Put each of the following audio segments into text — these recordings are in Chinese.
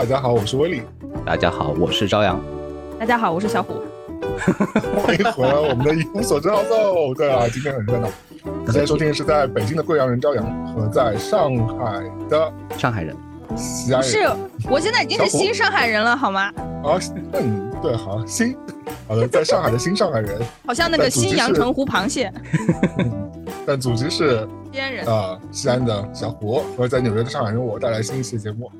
大家好，我是威利。大家好，我是朝阳。大家好，我是小虎。欢迎回来我们的一无所知好奏。对啊，今天很热闹。现在收听的是在北京的贵阳人朝阳和在上海的上海人西安人。是，我现在已经是新上海人了，好吗？啊，嗯对，好新，好的，在上海的新上海人，好像那个新阳澄湖螃蟹。但祖籍是西安人啊，西安的小胡和在纽约的上海人，我带来新一期节目。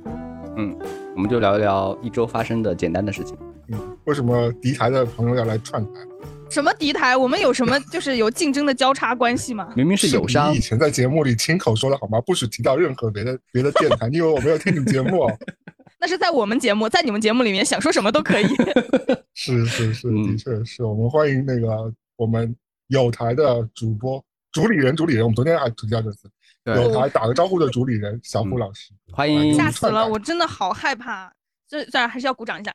嗯，我们就聊一聊一周发生的简单的事情。嗯，为什么敌台的朋友要来串台？什么敌台？我们有什么 就是有竞争的交叉关系吗？明明是友商。你以前在节目里亲口说的好吗？不许提到任何别的别的电台。你以为我没有听你节目？那是在我们节目，在你们节目里面想说什么都可以。是是是，的确是我们欢迎那个我们有台的主播主理人主理人。我们昨天还提到这次有台打个招呼的主理人小虎老师，欢迎。吓死了，我真的好害怕。这这还是要鼓掌一下。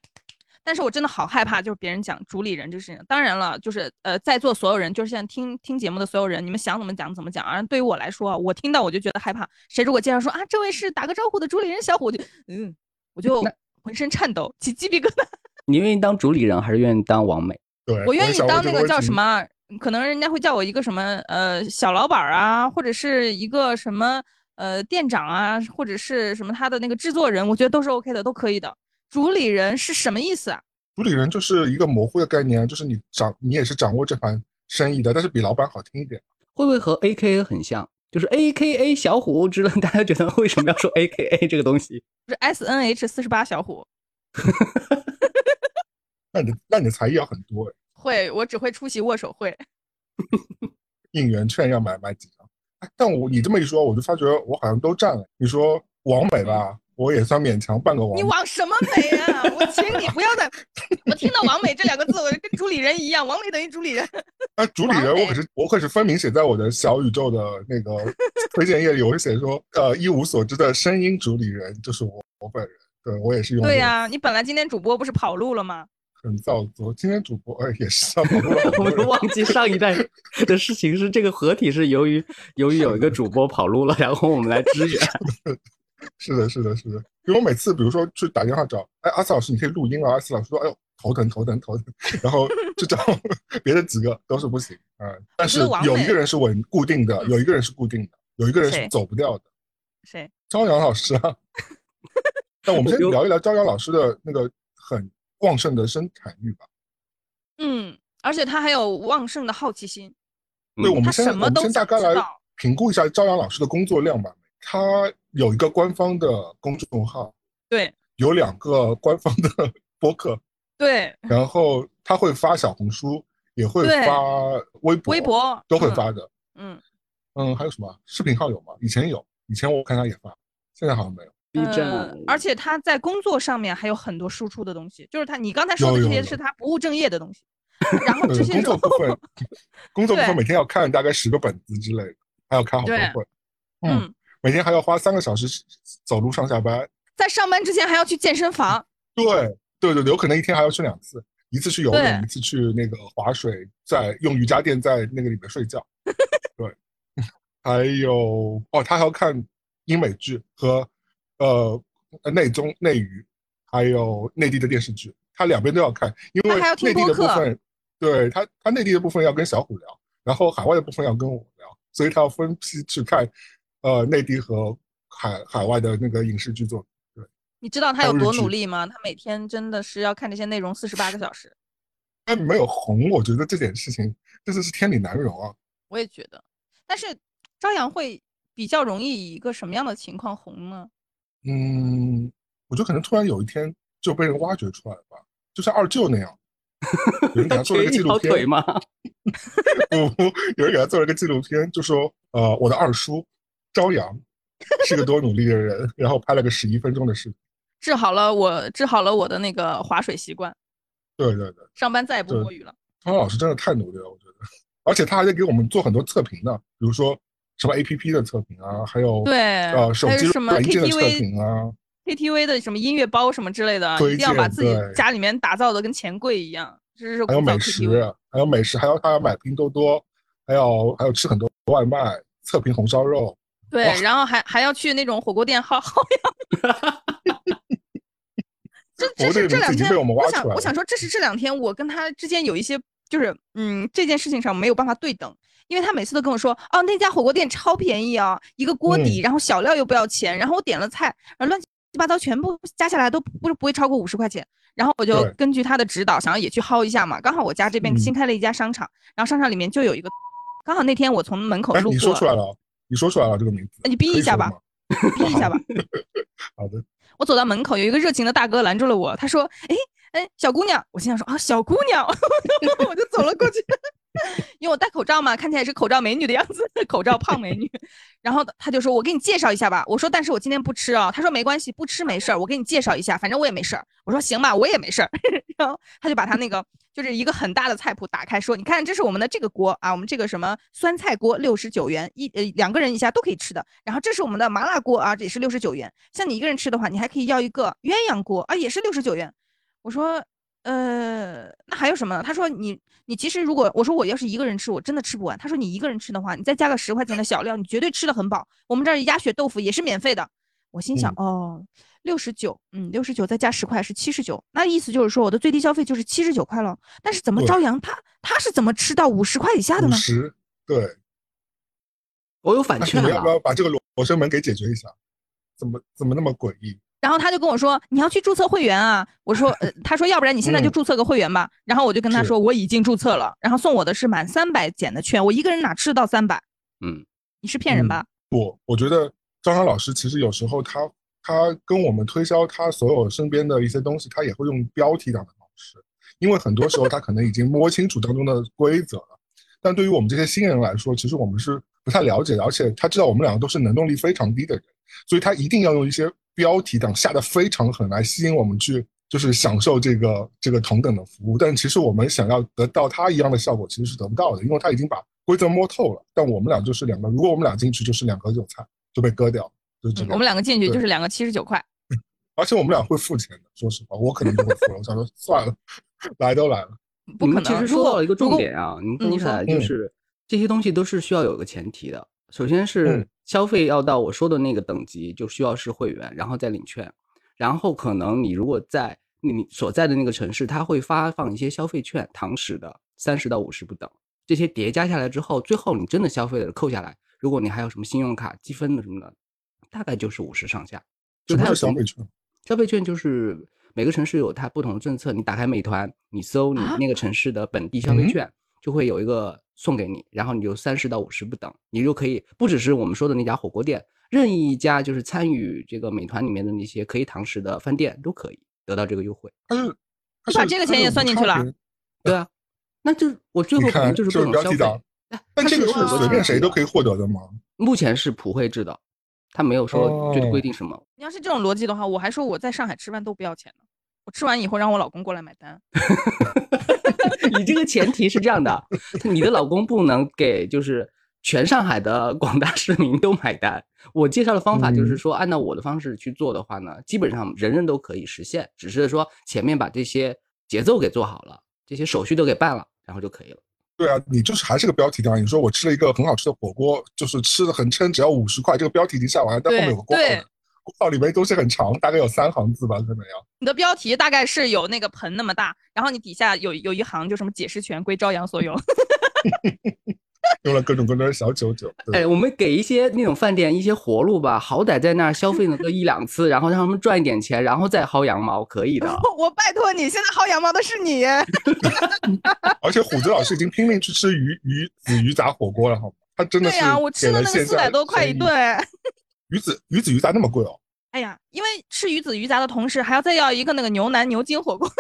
但是我真的好害怕，就是别人讲主理人这个事情。当然了，就是呃，在座所有人，就是现在听听节目的所有人，你们想怎么讲怎么讲。而对于我来说，我听到我就觉得害怕。谁如果介绍说啊，这位是打个招呼的主理人小虎，就嗯，我就浑身颤抖，起鸡皮疙瘩。你愿意当主理人还是愿意当王美？对，我愿意当那个叫什么？可能人家会叫我一个什么呃小老板啊，或者是一个什么呃店长啊，或者是什么他的那个制作人，我觉得都是 OK 的，都可以的。主理人是什么意思啊？主理人就是一个模糊的概念，就是你掌你也是掌握这盘生意的，但是比老板好听一点。会不会和 A K A 很像？就是 A K A 小虎，知道大家觉得为什么要说 A K A 这个东西？是 S N H 四十八小虎。那你那你的才艺要很多哎。会，我只会出席握手会。应援券要买买几张？但我你这么一说，我就发觉我好像都占了。你说王美吧？我也算勉强半个王。你王什么美啊？我请你不要再，我听到王美这两个字，我就跟主理人一样，王美等于主理人。啊，主理人，我可是我可是分明写在我的小宇宙的那个推荐页里，我是写说，呃，一无所知的声音主理人就是我我本人。对我也是用。对呀，你本来今天主播不是跑路了吗？很造作，今天主播也是跑路了。我们忘记上一代的事情是这个合体是由于由于有一个主播跑路了，然后我们来支援。是的，是的，是的。因为我每次，比如说去打电话找，哎，阿斯老师，你可以录音啊。阿斯老师说，哎呦，头疼，头疼，头疼。然后去找别的几个都是不行啊。但是有一个人是稳固定的，有一个人是固定的，有一个人是走不掉的。谁？朝阳老师啊。那我们先聊一聊朝阳老师的那个很旺盛的生产欲吧。嗯，而且他还有旺盛的好奇心。对，我们先我们先大概来评估一下朝阳老师的工作量吧。他有一个官方的公众号，对，有两个官方的 播客，对，然后他会发小红书，也会发微博，微博都会发的，嗯嗯，还有什么视频号有吗？以前有，以前我看他也发，现在好像没有。B 站，而且他在工作上面还有很多输出的东西，就是他你刚才说的这些是他不务正业的东西，然后这些 工作部分，工作部分每天要看大概十个本子之类的，还要开好多会，嗯。每天还要花三个小时走路上下班，在上班之前还要去健身房。对对对，有可能一天还要去两次，一次去游泳，一次去那个划水，在用瑜伽垫在那个里面睡觉。对，还有哦，他还要看英美剧和呃内中内娱，还有内地的电视剧，他两边都要看，因为内地的部分，对他他内地的部分要跟小虎聊，然后海外的部分要跟我聊，所以他要分批去看。呃，内地和海海外的那个影视剧作，对，你知道他有多努力吗？他每天真的是要看这些内容四十八个小时。他没有红，我觉得这件事情真的是天理难容啊。我也觉得，但是朝阳会比较容易以一个什么样的情况红呢？嗯，我觉得可能突然有一天就被人挖掘出来了吧，就像二舅那样，有人给他做了一个纪录片吗？不，有人给他做了一个纪录片，就说呃，我的二叔。朝阳是个多努力的人，然后拍了个十一分钟的视频，治好了我治好了我的那个划水习惯。对对对，上班再也不摸鱼了。朝阳老师真的太努力了，我觉得，而且他还在给我们做很多测评呢，比如说什么 A P P 的测评啊，还有对呃手机软件的测评啊，K T V 的什么音乐包什么之类的，一定要把自己家里面打造的跟钱柜一样。这是还有美食，还有美食，还要他要买拼多多，还有还有吃很多外卖，测评红烧肉。对，然后还还要去那种火锅店薅薅羊，这这是这两天，我想我想说，这是这两天我跟他之间有一些，就是嗯，这件事情上没有办法对等，因为他每次都跟我说，哦，那家火锅店超便宜啊，一个锅底，然后小料又不要钱，然后我点了菜，然后乱七八糟全部加下来都不是不会超过五十块钱，然后我就根据他的指导，想要也去薅一下嘛，刚好我家这边新开了一家商场，然后商场里面就有一个，刚好那天我从门口路过，你说出来了，你说出来了这个名字，那你逼一下吧，逼一下吧，好的。我走到门口，有一个热情的大哥拦住了我。他说：“哎哎，小姑娘。”我心想说：“啊，小姑娘。” 我就走了过去，因为我戴口罩嘛，看起来是口罩美女的样子，口罩胖美女。然后他就说：“我给你介绍一下吧。”我说：“但是我今天不吃啊。”他说：“没关系，不吃没事儿，我给你介绍一下，反正我也没事儿。”我说：“行吧，我也没事儿。”然后他就把他那个就是一个很大的菜谱打开，说：“你看，这是我们的这个锅啊，我们这个什么酸菜锅六十九元一呃两个人一下都可以吃的。然后这是我们的麻辣锅啊，这也是六十九元。像你一个人吃的话，你还可以要一个鸳鸯锅啊，也是六十九元。”我说：“呃，那还有什么呢？”他说：“你你其实如果我说我要是一个人吃，我真的吃不完。”他说：“你一个人吃的话，你再加个十块钱的小料，你绝对吃的很饱。我们这儿鸭血豆腐也是免费的。”我心想：“哦。”六十九，嗯，六十九再加十块是七十九，那意思就是说我的最低消费就是七十九块了。但是怎么朝阳他他是怎么吃到五十块以下的呢？十，对，我有反券了。要不要把这个罗罗生门给解决一下？怎么怎么那么诡异？然后他就跟我说你要去注册会员啊。我说呃，他说要不然你现在就注册个会员吧。然后我就跟他说我已经注册了，然后送我的是满三百减的券，我一个人哪吃得到三百？嗯，你是骗人吧？不，我觉得张张老师其实有时候他。他跟我们推销他所有身边的一些东西，他也会用标题党的方式，因为很多时候他可能已经摸清楚当中的规则了，但对于我们这些新人来说，其实我们是不太了解的，而且他知道我们两个都是能动力非常低的人，所以他一定要用一些标题党下的非常狠来吸引我们去，就是享受这个这个同等的服务。但其实我们想要得到它一样的效果，其实是得不到的，因为它已经把规则摸透了。但我们俩就是两个，如果我们俩进去就是两个韭菜就被割掉。我们两个进去就是两个七十九块，而且我们俩会付钱的。说实话，我可能就会付了。我想说算了，来都来了，不可能。其实说到了一个重点啊，你听起来就是这些东西都是需要有个前提的。首先是消费要到我说的那个等级，就需要是会员，然后再领券。然后可能你如果在你所在的那个城市，它会发放一些消费券，堂食的三十到五十不等。这些叠加下来之后，最后你真的消费的扣下来，如果你还有什么信用卡积分的什么的。大概就是五十上下，就它有消费券。消费券就是每个城市有它不同的政策。你打开美团，你搜你那个城市的本地消费券，就会有一个送给你，然后你就三十到五十不等，你就可以不只是我们说的那家火锅店，任意一家就是参与这个美团里面的那些可以堂食的饭店都可以得到这个优惠。嗯，你把这个钱也算进去了？对啊，那就我最后可能就是各种消费。但这个是随便谁都可以获得的吗？目前是普惠制的。他没有说具体规定什么。你要是这种逻辑的话，我还说我在上海吃饭都不要钱呢。我吃完以后让我老公过来买单。你这个前提是这样的，你的老公不能给就是全上海的 广大市民都买单。我介绍的方法就是说，按照我的方式去做的话呢，基本上人人都可以实现，只是说前面把这些节奏给做好了，这些手续都给办了，然后就可以了。对啊，你就是还是个标题党。你说我吃了一个很好吃的火锅，就是吃的很撑，只要五十块。这个标题已经下完了，但后面有个括号，括号里面都是很长，大概有三行字吧，可能要？你的标题大概是有那个盆那么大，然后你底下有有一行就什么解释权归朝阳所有。用了各种各样的小九九，哎，我们给一些那种饭店一些活路吧，好歹在那儿消费那个一两次，然后让他们赚一点钱，然后再薅羊毛，可以的。我拜托你，现在薅羊毛的是你。而且虎子老师已经拼命去吃鱼鱼子鱼杂火锅了，好吗？他真的是。对呀，我吃了那个四百多块一顿。鱼子鱼子鱼杂那么贵哦？哎呀，因为吃鱼子鱼杂的同时，还要再要一个那个牛腩牛筋火锅。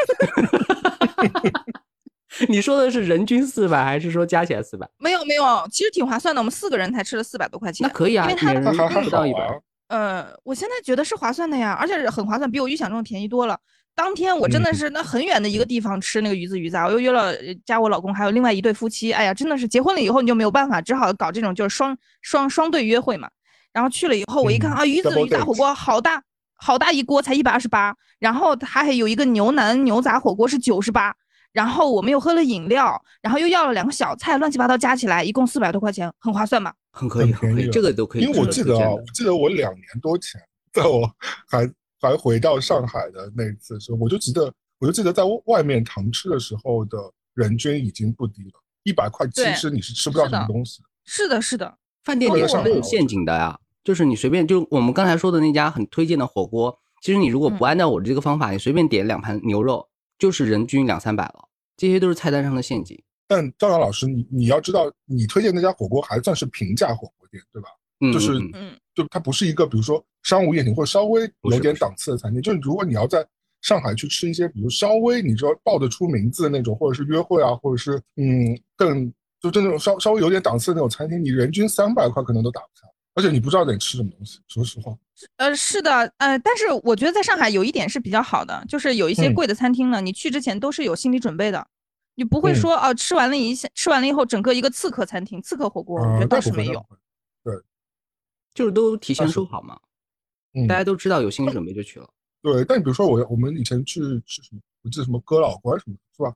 你说的是人均四百，还是说加起来四百？没有没有，其实挺划算的。我们四个人才吃了四百多块钱，那可以啊，因为他还不到一百。呃，我现在觉得是划算的呀，而且很划算，比我预想中的便宜多了。当天我真的是那很远的一个地方吃那个鱼子鱼杂，我又约了加我老公还有另外一对夫妻。哎呀，真的是结婚了以后你就没有办法，只好搞这种就是双双双对约会嘛。然后去了以后，我一看啊，鱼子鱼杂火锅好大好大一锅，才一百二十八。然后它还有一个牛腩牛杂火锅是九十八。然后我们又喝了饮料，然后又要了两个小菜，乱七八糟加起来一共四百多块钱，很划算吧？很可以，很可以，这个都可以。因为我记得啊，我记得我两年多前，在我还还回到上海的那一次时候，我就记得，我就记得在外面堂吃的时候的人均已经不低了，一百块其实你是吃不到什么东西。是的，是的，饭店里是没有陷阱的呀，就是你随便就我们刚才说的那家很推荐的火锅，其实你如果不按照我的这个方法，你随便点两盘牛肉，就是人均两三百了，这些都是菜单上的陷阱。但赵阳老师，你你要知道，你推荐那家火锅还算是平价火锅店，对吧？嗯，就是，嗯，就它不是一个，比如说商务宴请或者稍微有点档次的餐厅。就是如果你要在上海去吃一些，比如稍微你知道报得出名字的那种，或者是约会啊，或者是嗯更就就那种稍稍微有点档次的那种餐厅，你人均三百块可能都打不开，而且你不知道得吃什么东西。说实话，呃，是的，呃，但是我觉得在上海有一点是比较好的，就是有一些贵的餐厅呢，你去之前都是有心理准备的。你不会说哦，吃完了一下，吃完了以后，整个一个刺客餐厅、刺客火锅，我觉得倒是没有。对，就是都提前说好嘛，大家都知道有心理准备就去了。对，但你比如说我，我们以前去吃什么，我记得什么哥老关什么，是吧？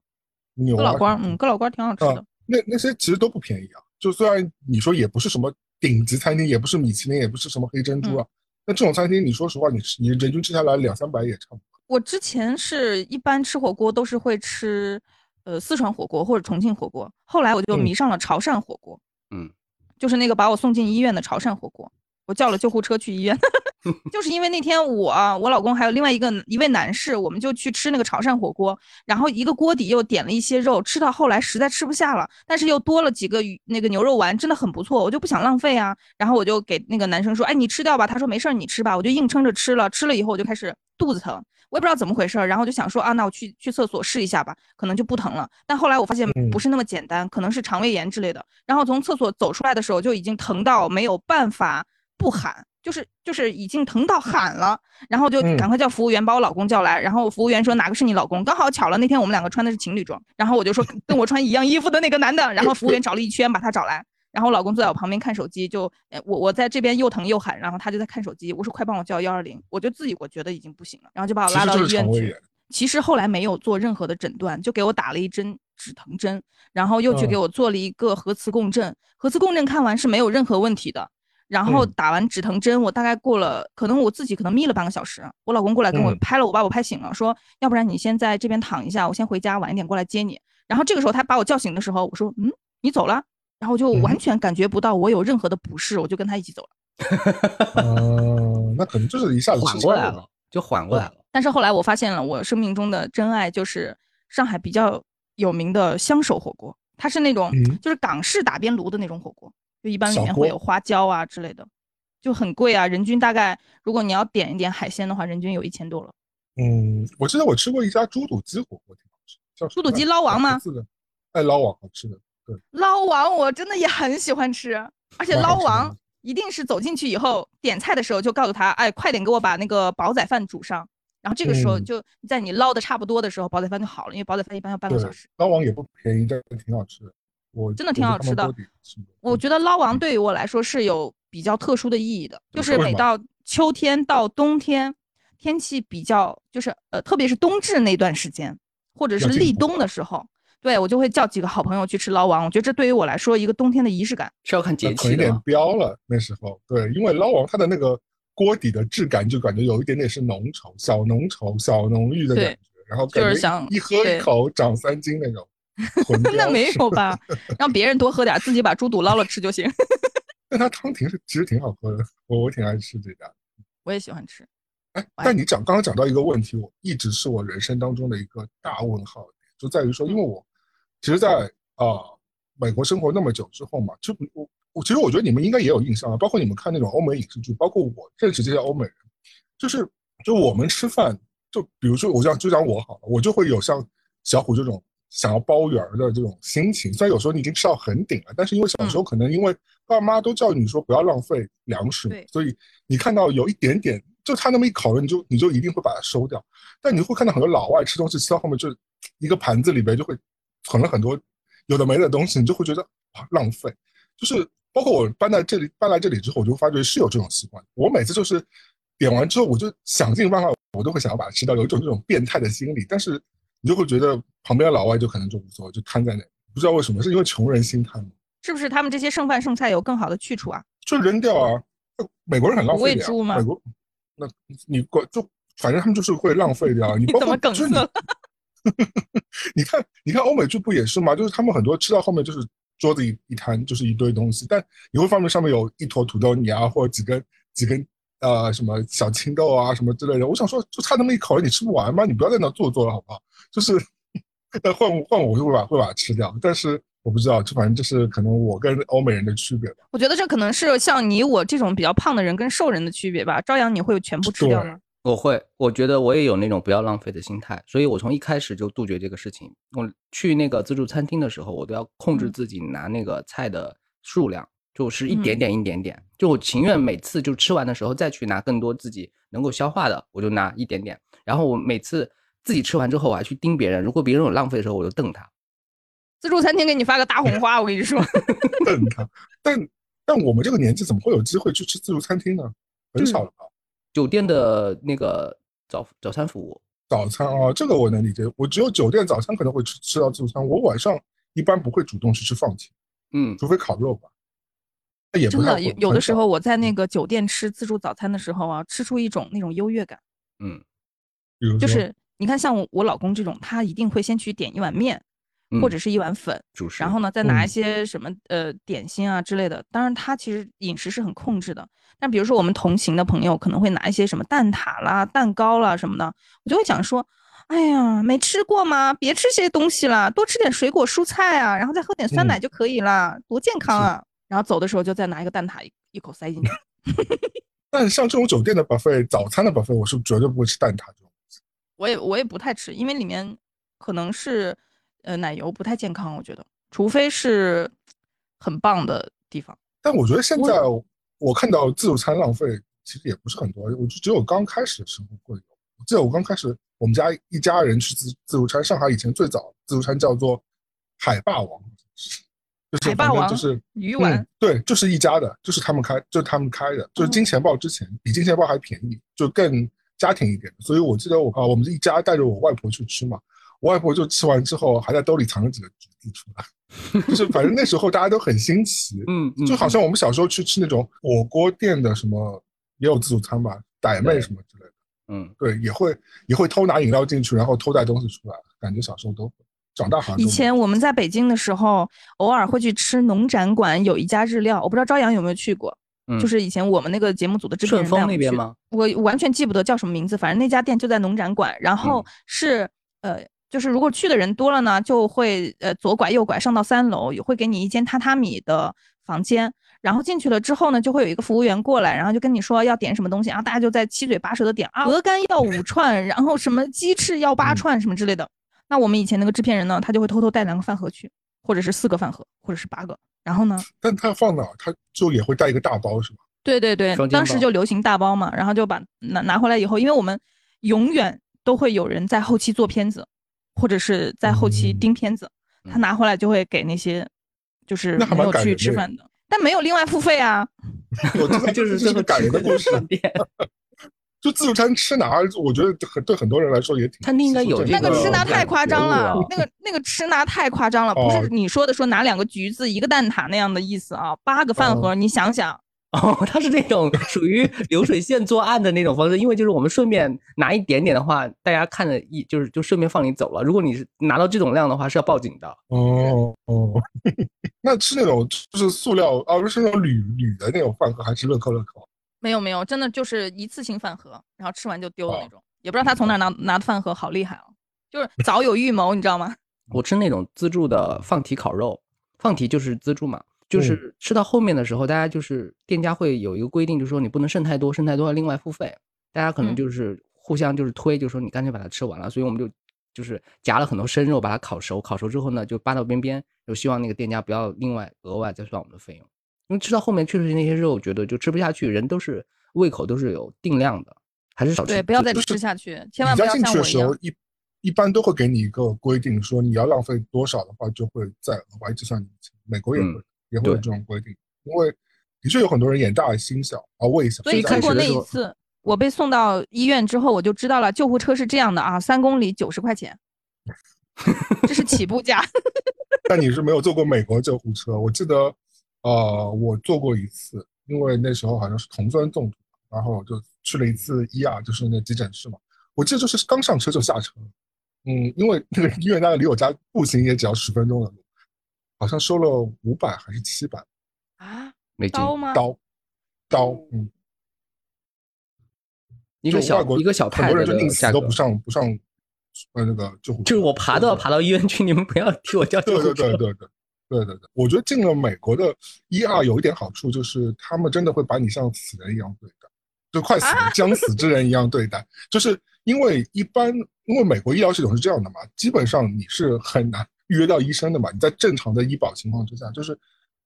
哥老关，嗯，哥老关挺好吃的。那那些其实都不便宜啊，就虽然你说也不是什么顶级餐厅，也不是米其林，也不是什么黑珍珠啊，那这种餐厅，你说实话，你吃你人均吃下来两三百也差不多。我之前是一般吃火锅都是会吃。呃，四川火锅或者重庆火锅，后来我就迷上了潮汕火锅。嗯，就是那个把我送进医院的潮汕火锅，我叫了救护车去医院，就是因为那天我、我老公还有另外一个一位男士，我们就去吃那个潮汕火锅，然后一个锅底又点了一些肉，吃到后来实在吃不下了，但是又多了几个鱼那个牛肉丸，真的很不错，我就不想浪费啊，然后我就给那个男生说，哎，你吃掉吧，他说没事儿，你吃吧，我就硬撑着吃了，吃了以后我就开始肚子疼。我也不知道怎么回事儿，然后就想说啊，那我去去厕所试一下吧，可能就不疼了。但后来我发现不是那么简单，可能是肠胃炎之类的。然后从厕所走出来的时候就已经疼到没有办法不喊，就是就是已经疼到喊了。然后就赶快叫服务员把我老公叫来。然后服务员说哪个是你老公？刚好巧了，那天我们两个穿的是情侣装。然后我就说跟我穿一样衣服的那个男的。然后服务员找了一圈把他找来。然后我老公坐在我旁边看手机，就我我在这边又疼又喊，然后他就在看手机。我说快帮我叫幺二零，我就自己我觉得已经不行了，然后就把我拉到医院去。其实后来没有做任何的诊断，就给我打了一针止疼针，然后又去给我做了一个核磁共振。核磁共振看完是没有任何问题的，然后打完止疼针，我大概过了，可能我自己可能眯了半个小时。我老公过来跟我拍了，我把我拍醒了，说要不然你先在这边躺一下，我先回家，晚一点过来接你。然后这个时候他把我叫醒的时候，我说嗯，你走了。然后就完全感觉不到我有任何的不适，我就跟他一起走了。哦，那可能就是一下子缓过来了，就缓过来了。但是后来我发现了，我生命中的真爱就是上海比较有名的香手火锅，它是那种就是港式打边炉的那种火锅，就一般里面会有花椒啊之类的，就很贵啊，人均大概如果你要点一点海鲜的话，人均有一千多了。嗯，我记得我吃过一家猪肚鸡火锅，挺好吃，叫猪肚鸡捞王吗？是的，爱捞王好吃的。对捞王我真的也很喜欢吃，而且捞王一定是走进去以后点菜的时候就告诉他，哎，快点给我把那个煲仔饭煮上。然后这个时候就在你捞的差不多的时候，煲仔饭就好了，因为煲仔饭一般要半个小时。捞王也不便宜，但挺好吃的。我真的挺好吃的。我觉得捞王对于我来说是有比较特殊的意义的，就是每到秋天到冬天，天气比较就是呃，特别是冬至那段时间，或者是立冬的时候。对我就会叫几个好朋友去吃捞王，我觉得这对于我来说一个冬天的仪式感是要看节气的。有点标了那时候，对，因为捞王它的那个锅底的质感就感觉有一点点是浓稠、小浓稠、小浓郁的感觉，然后就是想一喝一口长三斤那种。那没有吧？让别人多喝点，自己把猪肚捞了吃就行。但它汤挺是其实挺好喝的，我我挺爱吃这家。我也喜欢吃。哎，但你讲刚刚讲到一个问题，我一直是我人生当中的一个大问号，就在于说，因为我。其实，在啊美国生活那么久之后嘛，就我我其实我觉得你们应该也有印象啊，包括你们看那种欧美影视剧，包括我认识这些欧美人，就是就我们吃饭，就比如说我讲就讲我好了，我就会有像小虎这种想要包圆的这种心情。虽然有时候你已经吃到很顶了，但是因为小时候可能因为爸妈都教育你说不要浪费粮食，所以你看到有一点点就差那么一口，你就你就一定会把它收掉。但你会看到很多老外吃东西吃到后面就一个盘子里边就会。存了很多有的没的东西，你就会觉得啊浪费。就是包括我搬在这里搬来这里之后，我就发觉是有这种习惯。我每次就是点完之后，我就想尽办法，我都会想要把它吃掉，有一种这种变态的心理。但是你就会觉得旁边的老外就可能就无所谓，就瘫在那，不知道为什么，是因为穷人心态吗？是不是他们这些剩饭剩菜有更好的去处啊？就扔掉啊！美国人很浪费的呀。美国，那你过就反正他们就是会浪费掉。你 怎么梗塞了？你看，你看欧美剧不也是吗？就是他们很多吃到后面就是桌子一一摊就是一堆东西，但你会发现上面有一坨土豆泥啊，或者几根几根呃什么小青豆啊什么之类的。我想说，就差那么一口，你吃不完吗？你不要在那做作了好不好？就是那 换换我就会把会把它吃掉，但是我不知道，就反正就是可能我跟欧美人的区别吧。我觉得这可能是像你我这种比较胖的人跟瘦人的区别吧。朝阳，你会全部吃掉吗？我会，我觉得我也有那种不要浪费的心态，所以我从一开始就杜绝这个事情。我去那个自助餐厅的时候，我都要控制自己拿那个菜的数量，就是一点点一点点。就我情愿每次就吃完的时候再去拿更多自己能够消化的，我就拿一点点。然后我每次自己吃完之后，我还去盯别人，如果别人有浪费的时候，我就瞪他。自助餐厅给你发个大红花，我跟你说，瞪他。但但我们这个年纪怎么会有机会去吃自助餐厅呢？很少了吧。酒店的那个早早餐服务，早餐啊，这个我能理解。我只有酒店早餐可能会吃吃到自助餐，我晚上一般不会主动去吃放题，嗯，除非烤肉吧。也真的有有的时候我在那个酒店吃自助早餐的时候啊，吃出一种那种优越感，嗯，就是你看像我我老公这种，他一定会先去点一碗面。或者是一碗粉，然后呢，再拿一些什么呃点心啊之类的。当然，他其实饮食是很控制的。但比如说我们同行的朋友可能会拿一些什么蛋挞啦、蛋糕啦什么的，我就会讲说：“哎呀，没吃过吗？别吃这些东西了，多吃点水果蔬菜啊，然后再喝点酸奶就可以了，多健康啊！”然后走的时候就再拿一个蛋挞一一口塞进去。但像这种酒店的 buffet，早餐的 buffet，我是绝对不会吃蛋挞这种。我也我也不太吃，因为里面可能是。呃，奶油不太健康，我觉得，除非是很棒的地方。但我觉得现在我看到自助餐浪费其实也不是很多，我就只有刚开始的时候会有。我记得我刚开始，我们家一家人去自自助餐，上海以前最早自助餐叫做海霸王，就是海霸王就是鱼丸，对，就是一家的，就是他们开，就是他们开的，就是金钱豹之前比金钱豹还便宜，就更家庭一点。所以我记得我啊，我们一家带着我外婆去吃嘛。我外婆就吃完之后，还在兜里藏了几个橘子出来，就是反正那时候大家都很新奇，嗯，就好像我们小时候去吃那种火锅店的什么，也有自助餐吧，傣妹什么之类的，嗯，对，也会也会偷拿饮料进去，然后偷带东西出来，感觉小时候都会。长大好像以前我们在北京的时候，偶尔会去吃农展馆有一家日料，我不知道朝阳有没有去过，就是以前我们那个节目组的制片人那边吗？我完全记不得叫什么名字，反正那家店就在农展馆，然后是呃。就是如果去的人多了呢，就会呃左拐右拐上到三楼，也会给你一间榻榻米的房间。然后进去了之后呢，就会有一个服务员过来，然后就跟你说要点什么东西，然后大家就在七嘴八舌的点啊，鹅肝要五串，然后什么鸡翅要八串什么之类的。那我们以前那个制片人呢，他就会偷偷带两个饭盒去，或者是四个饭盒，或者是八个。然后呢？但他放哪？他就也会带一个大包是吗？对对对，当时就流行大包嘛，然后就把拿拿回来以后，因为我们永远都会有人在后期做片子。或者是在后期盯片子，他拿回来就会给那些就是没有去吃饭的，但没有另外付费啊。我这个就是这个感人的故事。就自助餐吃拿，我觉得很对很多人来说也挺。餐厅应该有那个吃拿太夸张了，那个那个吃拿太夸张了，不是你说的说拿两个橘子一个蛋挞那样的意思啊，八个饭盒，你想想。哦，它是那种 属于流水线作案的那种方式，因为就是我们顺便拿一点点的话，大家看着一就是就顺便放你走了。如果你是拿到这种量的话，是要报警的。哦哦，那吃那种就是塑料，而不是那种铝铝的那种饭盒，还是乐扣乐扣？没有没有，真的就是一次性饭盒，然后吃完就丢的那种。也不知道他从哪拿拿的饭盒，好厉害啊！就是早有预谋，你知道吗？我吃那种自助的放题烤肉，放题就是自助嘛。就是吃到后面的时候，大家就是店家会有一个规定，就是说你不能剩太多，剩太多要另外付费。大家可能就是互相就是推，就说你干脆把它吃完了。所以我们就就是夹了很多生肉，把它烤熟，烤熟之后呢，就扒到边边，就希望那个店家不要另外额外再算我们的费用。因为吃到后面确实那些肉觉得就吃不下去，人都是胃口都是有定量的，还是少吃。对，不要再吃下去，千万不要像我一样。一一般都会给你一个规定，说你要浪费多少的话，就会再额外计算你钱。美国也会。也会有这种规定，因为的确有很多人眼大心小啊，胃小。所以通过那一次，我被送到医院之后，我就知道了救护车是这样的啊，三公里九十块钱，这是起步价。但你是没有坐过美国救护车，我记得，呃，我做过一次，因为那时候好像是铜酸中毒，然后我就去了一次医啊，就是那急诊室嘛。我记得就是刚上车就下车，嗯，因为那个医院大概离我家步行也只要十分钟的路，好像收了五百还是七百啊？美金刀吗？刀，刀，嗯，一个小一个小很多人就宁死都不上不上，呃，那个救护车，就是我爬都要爬到医院去，你们不要替我叫救护车。对对对对对对对对，我觉得进了美国的一二有一点好处，就是他们真的会把你像死人一样对待，就快死将死之人一样对待。就是因为一般，因为美国医疗系统是这样的嘛，基本上你是很难预约到医生的嘛。你在正常的医保情况之下，就是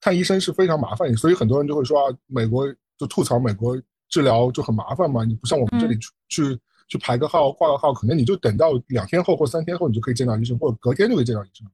看医生是非常麻烦，所以很多人就会说啊，美国就吐槽美国。治疗就很麻烦嘛，你不像我们这里去去去排个号挂个号，可能你就等到两天后或三天后你就可以见到医生，或者隔天就可以见到医生，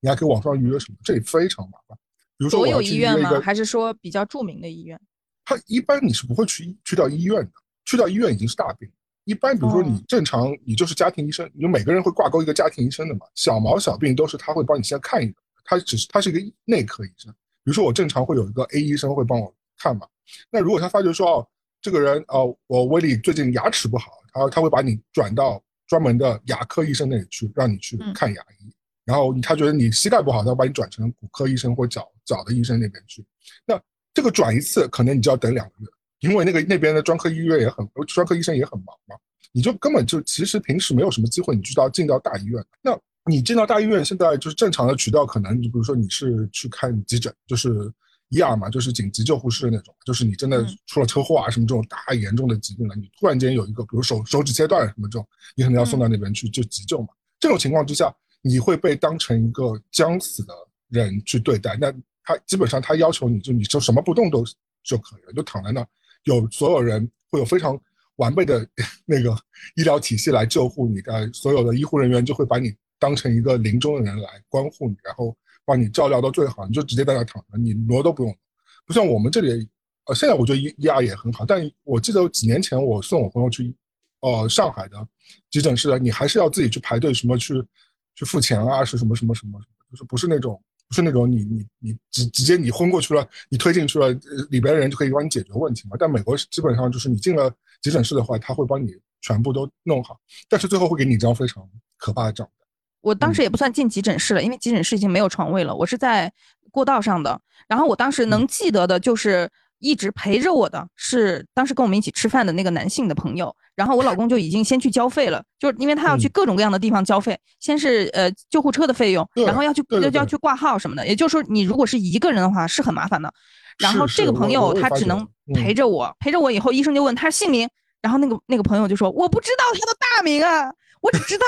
你还可以网上预约什么，这也非常麻烦。比如说所有医院吗？还是说比较著名的医院？他一般你是不会去去到医院的，去到医院已经是大病。一般比如说你正常你就是家庭医生，你每个人会挂钩一个家庭医生的嘛，小毛小病都是他会帮你先看一个，他只是他是一个内科医生。比如说我正常会有一个 A 医生会帮我看嘛，那如果他发觉说哦。这个人哦，我威力最近牙齿不好，然后他会把你转到专门的牙科医生那里去，让你去看牙医。然后他觉得你膝盖不好，他把你转成骨科医生或脚脚的医生那边去。那这个转一次，可能你就要等两个月，因为那个那边的专科医院也很，专科医生也很忙嘛。你就根本就其实平时没有什么机会，你知道进到大医院。那你进到大医院，现在就是正常的渠道，可能就比如说你是去看急诊，就是。一二嘛，就是紧急救护室那种，就是你真的出了车祸啊什么这种大严重的疾病了，你突然间有一个，比如手手指切断什么这种，你可能要送到那边去就急救嘛。这种情况之下，你会被当成一个将死的人去对待。那他基本上他要求你就你就什么不动都就可以了，就躺在那，有所有人会有非常完备的 那个医疗体系来救护你，的，所有的医护人员就会把你当成一个临终的人来关护你，然后。帮你照料到最好，你就直接在那躺着，你挪都不用。不像我们这里，呃，现在我觉得医医二也很好，但我记得几年前我送我朋友去，呃，上海的急诊室，你还是要自己去排队，什么去去付钱啊，是什么什么什么，就是不是那种不是那种你你你直直接你昏过去了，你推进去了，里边的人就可以帮你解决问题嘛。但美国基本上就是你进了急诊室的话，他会帮你全部都弄好，但是最后会给你一张非常可怕的账。我当时也不算进急诊室了，因为急诊室已经没有床位了。我是在过道上的，然后我当时能记得的就是一直陪着我的是当时跟我们一起吃饭的那个男性的朋友，然后我老公就已经先去交费了，就是因为他要去各种各样的地方交费，先是呃救护车的费用，然后要去要要去挂号什么的。也就是说，你如果是一个人的话是很麻烦的。然后这个朋友他只能陪着我，陪着我以后医生就问他姓名，然后那个那个朋友就说我不知道他的大名啊，我只知道。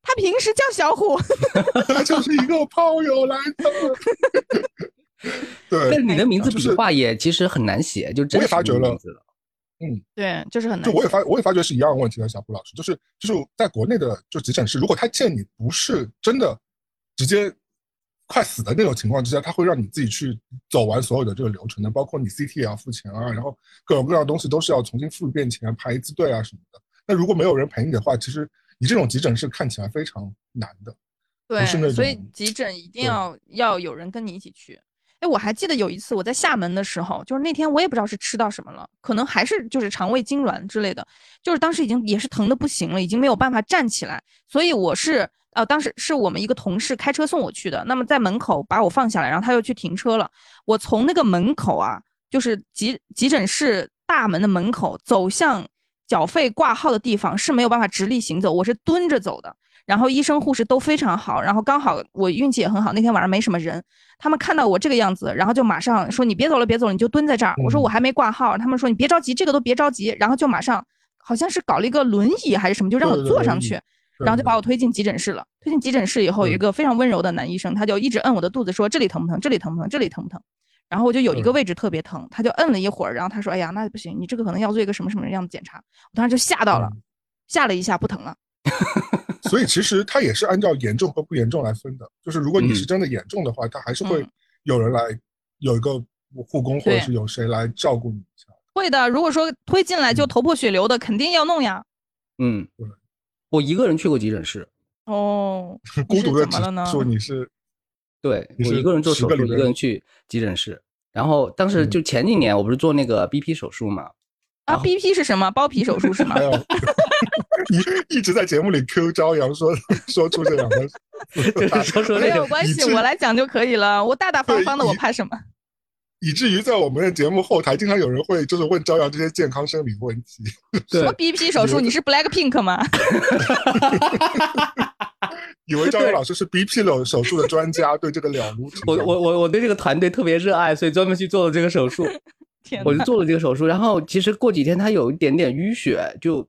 他平时叫小虎，他就是一个炮友来的。对，但你的名字笔画也其实很难写，就真我也发觉了。嗯，对，就是很难。就我也发，我也发觉是一样的问题的，小布老师，就是就是在国内的就急诊室，如果他见你不是真的直接快死的那种情况之下，他会让你自己去走完所有的这个流程的，包括你 CT 也要付钱啊，然后各种各样的东西都是要重新付一遍钱，排一次队啊什么的。那如果没有人陪你的话，其实。你这种急诊室看起来非常难的，对，所以急诊一定要要有人跟你一起去。哎，我还记得有一次我在厦门的时候，就是那天我也不知道是吃到什么了，可能还是就是肠胃痉挛之类的，就是当时已经也是疼的不行了，已经没有办法站起来。所以我是呃，当时是我们一个同事开车送我去的，那么在门口把我放下来，然后他又去停车了。我从那个门口啊，就是急急诊室大门的门口走向。缴费挂号的地方是没有办法直立行走，我是蹲着走的。然后医生护士都非常好，然后刚好我运气也很好，那天晚上没什么人。他们看到我这个样子，然后就马上说：“你别走了，别走了，你就蹲在这儿。”我说：“我还没挂号。”他们说：“你别着急，这个都别着急。”然后就马上好像是搞了一个轮椅还是什么，就让我坐上去，然后就把我推进急诊室了。推进急诊室以后，有一个非常温柔的男医生，他就一直摁我的肚子说：“这里疼不疼？这里疼不疼？这里疼不疼？”然后我就有一个位置特别疼，他就摁了一会儿，然后他说：“哎呀，那不行，你这个可能要做一个什么什么样的检查。”我当时就吓到了，吓了一下，不疼了。所以其实它也是按照严重和不严重来分的，就是如果你是真的严重的话，他还是会有人来有一个护工或者是有谁来照顾你一下。会的，如果说推进来就头破血流的，肯定要弄呀。嗯，我一个人去过急诊室。哦，孤独的怎么了呢？说你是。对我一个人做手术，一个人去急诊室。然后当时就前几年，我不是做那个 BP 手术嘛，啊，BP 是什么？包皮手术是吗？你一直在节目里 Q 朝阳说 说出这两个，说说没有关系，我来讲就可以了。我大大方方的，我怕什么？以至于在我们的节目后台，经常有人会就是问朝阳这些健康生理问题。什么 BP 手术？你是 Black Pink 吗？以为朝阳老师是 BP 手手术的专家，对这个了如指掌。我我我我对这个团队特别热爱，所以专门去做了这个手术。我就做了这个手术，然后其实过几天他有一点点淤血，就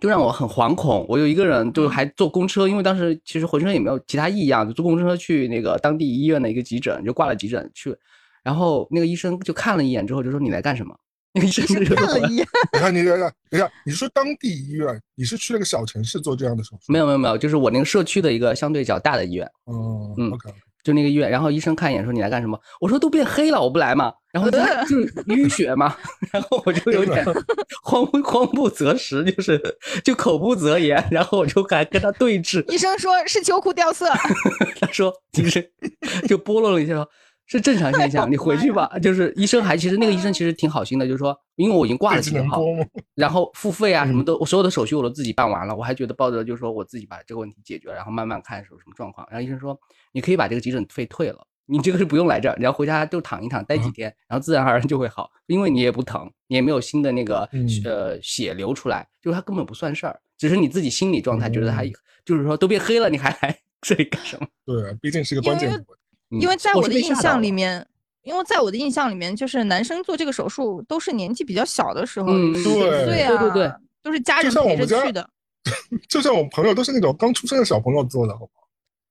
就让我很惶恐。我有一个人就还坐公车，因为当时其实浑身也没有其他异样，就坐公车去那个当地医院的一个急诊，就挂了急诊去。然后那个医生就看了一眼之后就说：“你来干什么？” 那个医生就看了一眼。你看，你等下，等下，你说当地医院，你是去那个小城市做这样的手术？没有，没有，没有，就是我那个社区的一个相对较大的医院。哦，嗯，OK。就那个医院，然后医生看一眼说：“你来干什么？”我说：“都变黑了，我不来嘛。”然后他 就淤血嘛，然后我就有点 慌慌不择食，就是就口不择言，然后我就还跟他对峙。医生说是秋裤掉色，他说其实就拨弄了一下说。是正常现象，你回去吧。就是医生还其实那个医生其实挺好心的，就是说，因为我已经挂了几号，然后付费啊什么都，我所有的手续我都自己办完了，我还觉得抱着就是说我自己把这个问题解决，然后慢慢看是什么状况。然后医生说，你可以把这个急诊费退了，你这个是不用来这儿，你要回家就躺一躺，待几天，然后自然而然就会好，因为你也不疼，你也没有新的那个呃血流出来，就是它根本不算事儿，只是你自己心理状态觉得它就是说都变黑了，你还来这里干什么？对，毕竟是个关键。因为在我的印象里面，因为在我的印象里面，就是男生做这个手术都是年纪比较小的时候，对岁啊，对对对，都是家人陪着去的。就像我朋友都是那种刚出生的小朋友做的，好不好？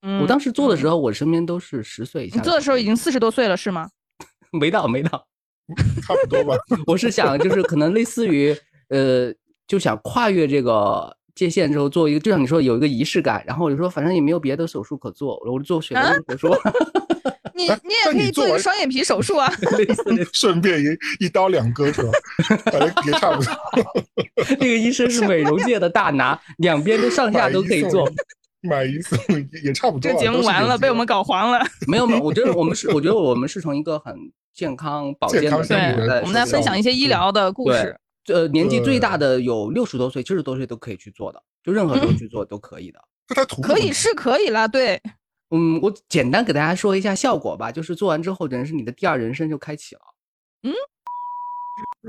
嗯，我当时做的时候，我身边都是十岁以下。你做的时候已经四十多岁了，是吗？没到，没到，差不多吧。我是想，就是可能类似于，呃，就想跨越这个。界限之后做一个，就像你说有一个仪式感，然后我就说反正也没有别的手术可做，我就做血流手术。你你也可以做一个双眼皮手术啊，顺便一一刀两割是吧？反正也差不多。那个医生是美容界的大拿，两边都上下都可以做，买一送也差不多。这节目完了，被我们搞黄了。没有没有，我觉得我们是，我觉得我们是从一个很健康保健的对，我们在分享一些医疗的故事。呃，年纪最大的有六十多岁、七十多岁都可以去做的，就任何时候去做都可以的。可以是可以了，对。嗯，我简单给大家说一下效果吧，就是做完之后，等于是你的第二人生就开启了。嗯。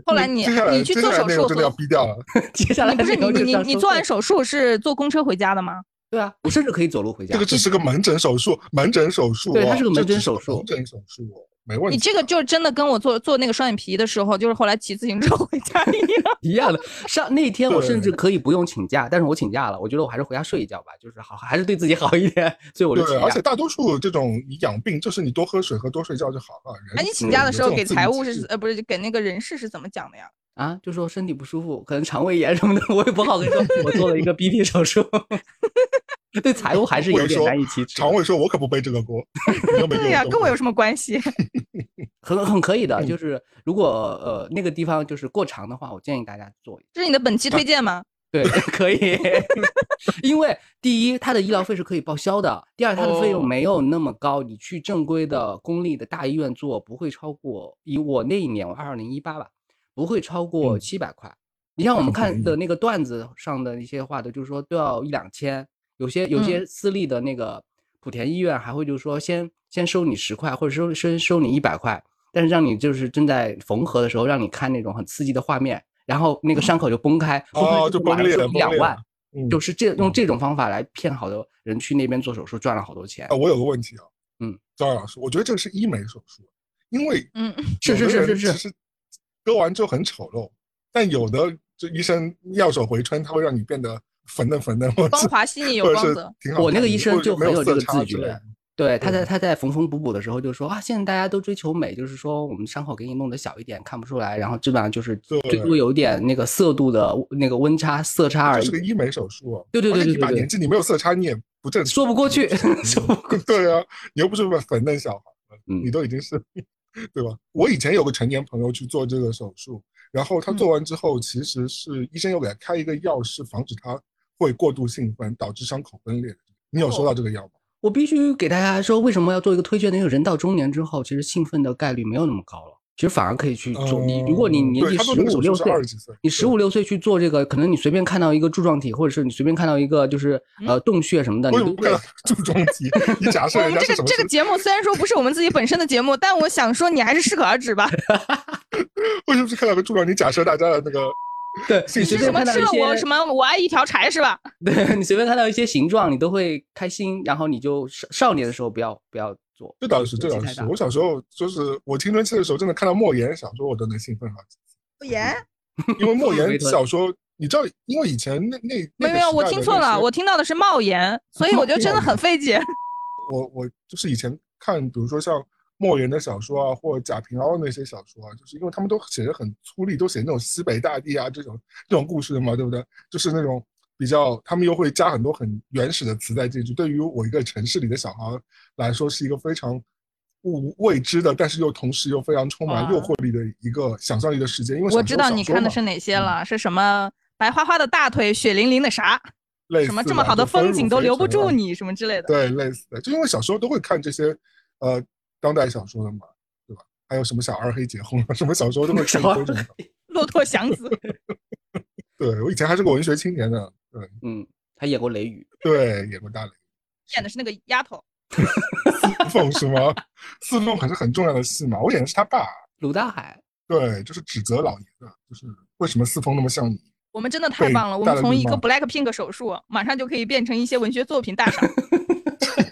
后来你你去做手术，真的要逼掉了。接下来不是你你你你做完手术是坐公车回家的吗？对啊，我甚至可以走路回家。这个只是个门诊手术，门诊手术。对，它是个门诊手术。门诊手术。没问题，你这个就是真的跟我做做那个双眼皮的时候，就是后来骑自行车回家一样 一样的。上那天我甚至可以不用请假，但是我请假了。我觉得我还是回家睡一觉吧，就是好，还是对自己好一点。所以我就对，而且大多数这种你养病，就是你多喝水和多睡觉就好了。哎，你请假的时候给财务是呃不是给那个人事是怎么讲的呀？啊，就说身体不舒服，可能肠胃炎什么的，我也不好跟你说。我做了一个 BP 手术。对财务还是有点难以启齿。常委说：“我可不背这个锅。” 对呀，跟我有什么关系？很很可以的，就是如果呃那个地方就是过长的话，我建议大家做。这是你的本期推荐吗？对，可以。因为第一，它的医疗费是可以报销的；第二，它的费用没有那么高。你去正规的公立的大医院做，不会超过以我那一年，我二零一八吧，不会超过七百块。你像我们看的。那个段子上的一些话的，就是说都要一两千。有些有些私立的那个莆田医院还会就是说先先收你十块或者收收收你一百块，但是让你就是正在缝合的时候让你看那种很刺激的画面，然后那个伤口就崩开，哦就崩裂了，两万，就是这用这种方法来骗好多人去那边做手术赚了好多钱。啊，我有个问题啊，嗯，张老师，我觉得这个是医美手术，因为嗯。是是是是是，割完之后很丑陋，但有的这医生妙手回春，他会让你变得。粉嫩粉嫩，光滑细腻 有光泽。我那个医生就很有这个自觉，对，他在他在缝缝补补的时候就说啊，现在大家都追求美，就是说我们伤口给你弄得小一点，看不出来，然后基本上就是最多有一点那个色度的那个温差色差而已。是个医美手术，对对对对对。一把年纪你没有色差，你也不正常说不过去，说不过。对啊，你又不是粉嫩小孩，你都已经是，对吧？我以前有个成年朋友去做这个手术，然后他做完之后，其实是医生又给他开一个药，是防止他。会过度兴奋导致伤口分裂，你有收到这个药吗？我必须给大家说，为什么要做一个推荐呢？因为人到中年之后，其实兴奋的概率没有那么高了。其实反而可以去做。你如果你年纪十五六岁，你十五六岁去做这个，可能你随便看到一个柱状体，或者是你随便看到一个就是呃洞穴什么的，你都会柱状体。你假设我们这个这个节目虽然说不是我们自己本身的节目，但我想说你还是适可而止吧。为什么是看到个柱状？体假设大家的那个对，你随便看到一些什么我爱一条柴是吧？对你随便看到一些形状，你都会开心。然后你就少少年的时候不要不要。这倒是，这倒是。我小时候就是我青春期的时候，真的看到莫言小说，我都能兴奋好几次。莫言，因为莫言小说，你知道，因为以前那那没有没有，我听错了，我听到的是冒言，所以我觉得真的很费解。我我就是以前看，比如说像莫言的小说啊，或者贾平凹那些小说啊，就是因为他们都写的很粗粝，都写那种西北大地啊这种这种故事的嘛，对不对？就是那种。比较，他们又会加很多很原始的词在进去。对于我一个城市里的小孩来说，是一个非常未未知的，但是又同时又非常充满诱惑力的一个想象力的世界。因为我知道你看的是哪些了，是什么白花花的大腿，血淋淋的啥？什么这么好的风景都留不住你，什么之类的。对，类似的，就因为小时候都会看这些呃当代小说的嘛，对吧？还有什么小二黑结婚了什么小时候都会看。骆驼祥子。对我以前还是个文学青年呢。对，嗯，他演过雷雨，对，演过大雷，演的是那个丫头，四凤是吗？四凤可是很重要的戏嘛，我演的是他爸。鲁大海，对，就是指责老爷的，就是为什么四凤那么像你？我们真的太棒了，我们从一个 Black Pink 手术，马上就可以变成一些文学作品大赏，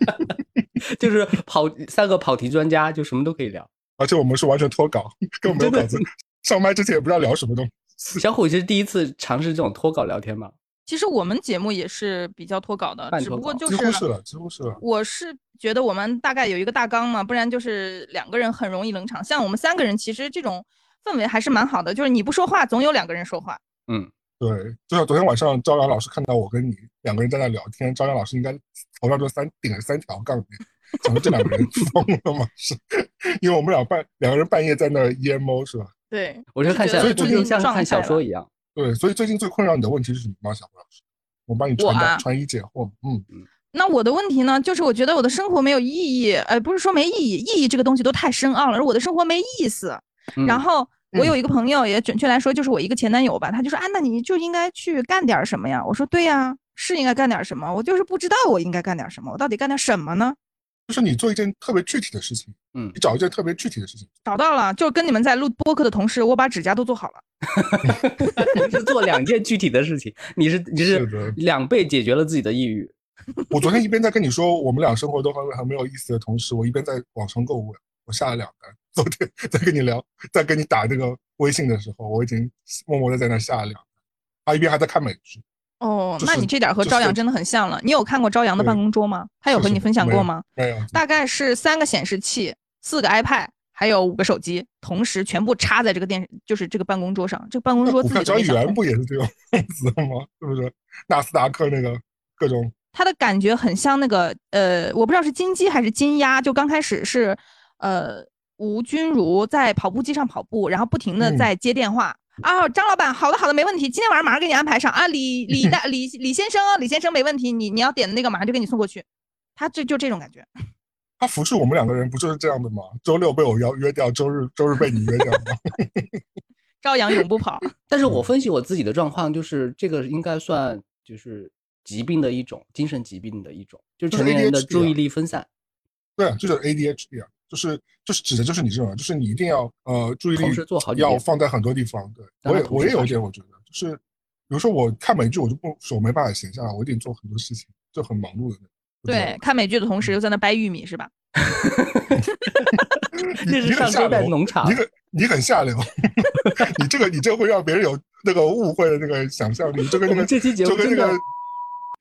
就是跑三个跑题专家，就什么都可以聊，而且我们是完全脱稿，根本没有稿子，上麦之前也不知道聊什么东西。小虎其实第一次尝试这种脱稿聊天嘛。其实我们节目也是比较脱稿的，只不过就是几乎是了，几乎是了。我是觉得我们大概有一个大纲嘛，不然就是两个人很容易冷场。像我们三个人，其实这种氛围还是蛮好的，就是你不说话，总有两个人说话。嗯，对。就像昨天晚上，朝阳老师看到我跟你两个人在那聊天，朝阳老师应该头上就三顶了三条杠，怎么这两个人疯了吗？是因为我们俩半两个人半夜在那 emo 是吧？对，我就看，所以就像看小说一样。对，所以最近最困扰你的问题是什么吗，小胡老师？我帮你传达传疑解惑。嗯嗯。那我的问题呢，就是我觉得我的生活没有意义。呃，不是说没意义，意义这个东西都太深奥了。我的生活没意思。然后我有一个朋友，也准确来说就是我一个前男友吧，他就说：“啊，那你就应该去干点什么呀？”我说：“对呀，是应该干点什么。我就是不知道我应该干点什么。我到底干点什么呢？”就是你做一件特别具体的事情，嗯，你找一件特别具体的事情，找到了，就跟你们在录播客的同时，我把指甲都做好了。你是做两件具体的事情，你是你是两倍解决了自己的抑郁。我昨天一边在跟你说我们俩生活都很很没有意思的同时，我一边在网上购物，我下了两单。昨天在跟你聊，在跟你打这个微信的时候，我已经默默的在那下了两单，他一边还在看美剧。哦，那你这点和朝阳真的很像了。你有看过朝阳的办公桌吗？他有和你分享过吗？没有。大概是三个显示器，四个 iPad，还有五个手机，同时全部插在这个电，就是这个办公桌上。这个办公桌自己交易员不也是这样子的吗？是不是？纳斯达克那个各种，他的感觉很像那个呃，我不知道是金鸡还是金鸭。就刚开始是呃吴君如在跑步机上跑步，然后不停的在接电话。啊，张老板，好的好的，没问题，今天晚上马上给你安排上啊。李 李大李李先生，李先生没问题，你你要点的那个马上就给你送过去。他这就这种感觉。他服侍我们两个人不就是这样的吗？周六被我邀约掉，周日周日被你约掉吗？朝阳永不跑。但是我分析我自己的状况，就是这个应该算就是疾病的一种，精神疾病的一种，就是成年人的注意力分散。对啊，就是 ADHD 啊。就是就是指的就是你这种，就是你一定要呃注意力要放在很多地方。对我也我也有一点，我觉得就是，比如说我看美剧，我就不手没办法闲下来，我一定做很多事情，就很忙碌的那种。对，看美剧的同时又在那掰玉米是吧？这是上周在农场。你很你很下流，你这个你这会让别人有那个误会的那个想象力，就跟那个这期节目那个。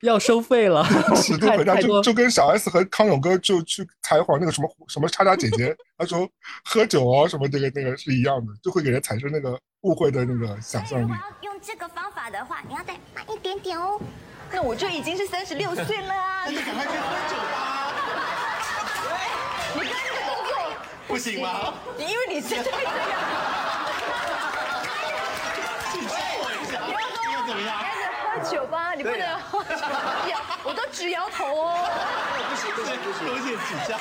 要收费了，尺度很大，就就跟小 S 和康永哥就去采访那个什么什么叉叉姐姐，他说喝酒哦什么这个那个是一样的，就会给人产生那个误会的那个想象力。用这个方法的话，你要再慢一点点哦。那我就已经是三十六 岁了，那你赶快去喝酒吧。你刚刚那个动作不行吗？因为你是这样。要怎么样？喝酒吧，你不能 摇，我都直摇头哦。不行不行不行，多谢指教。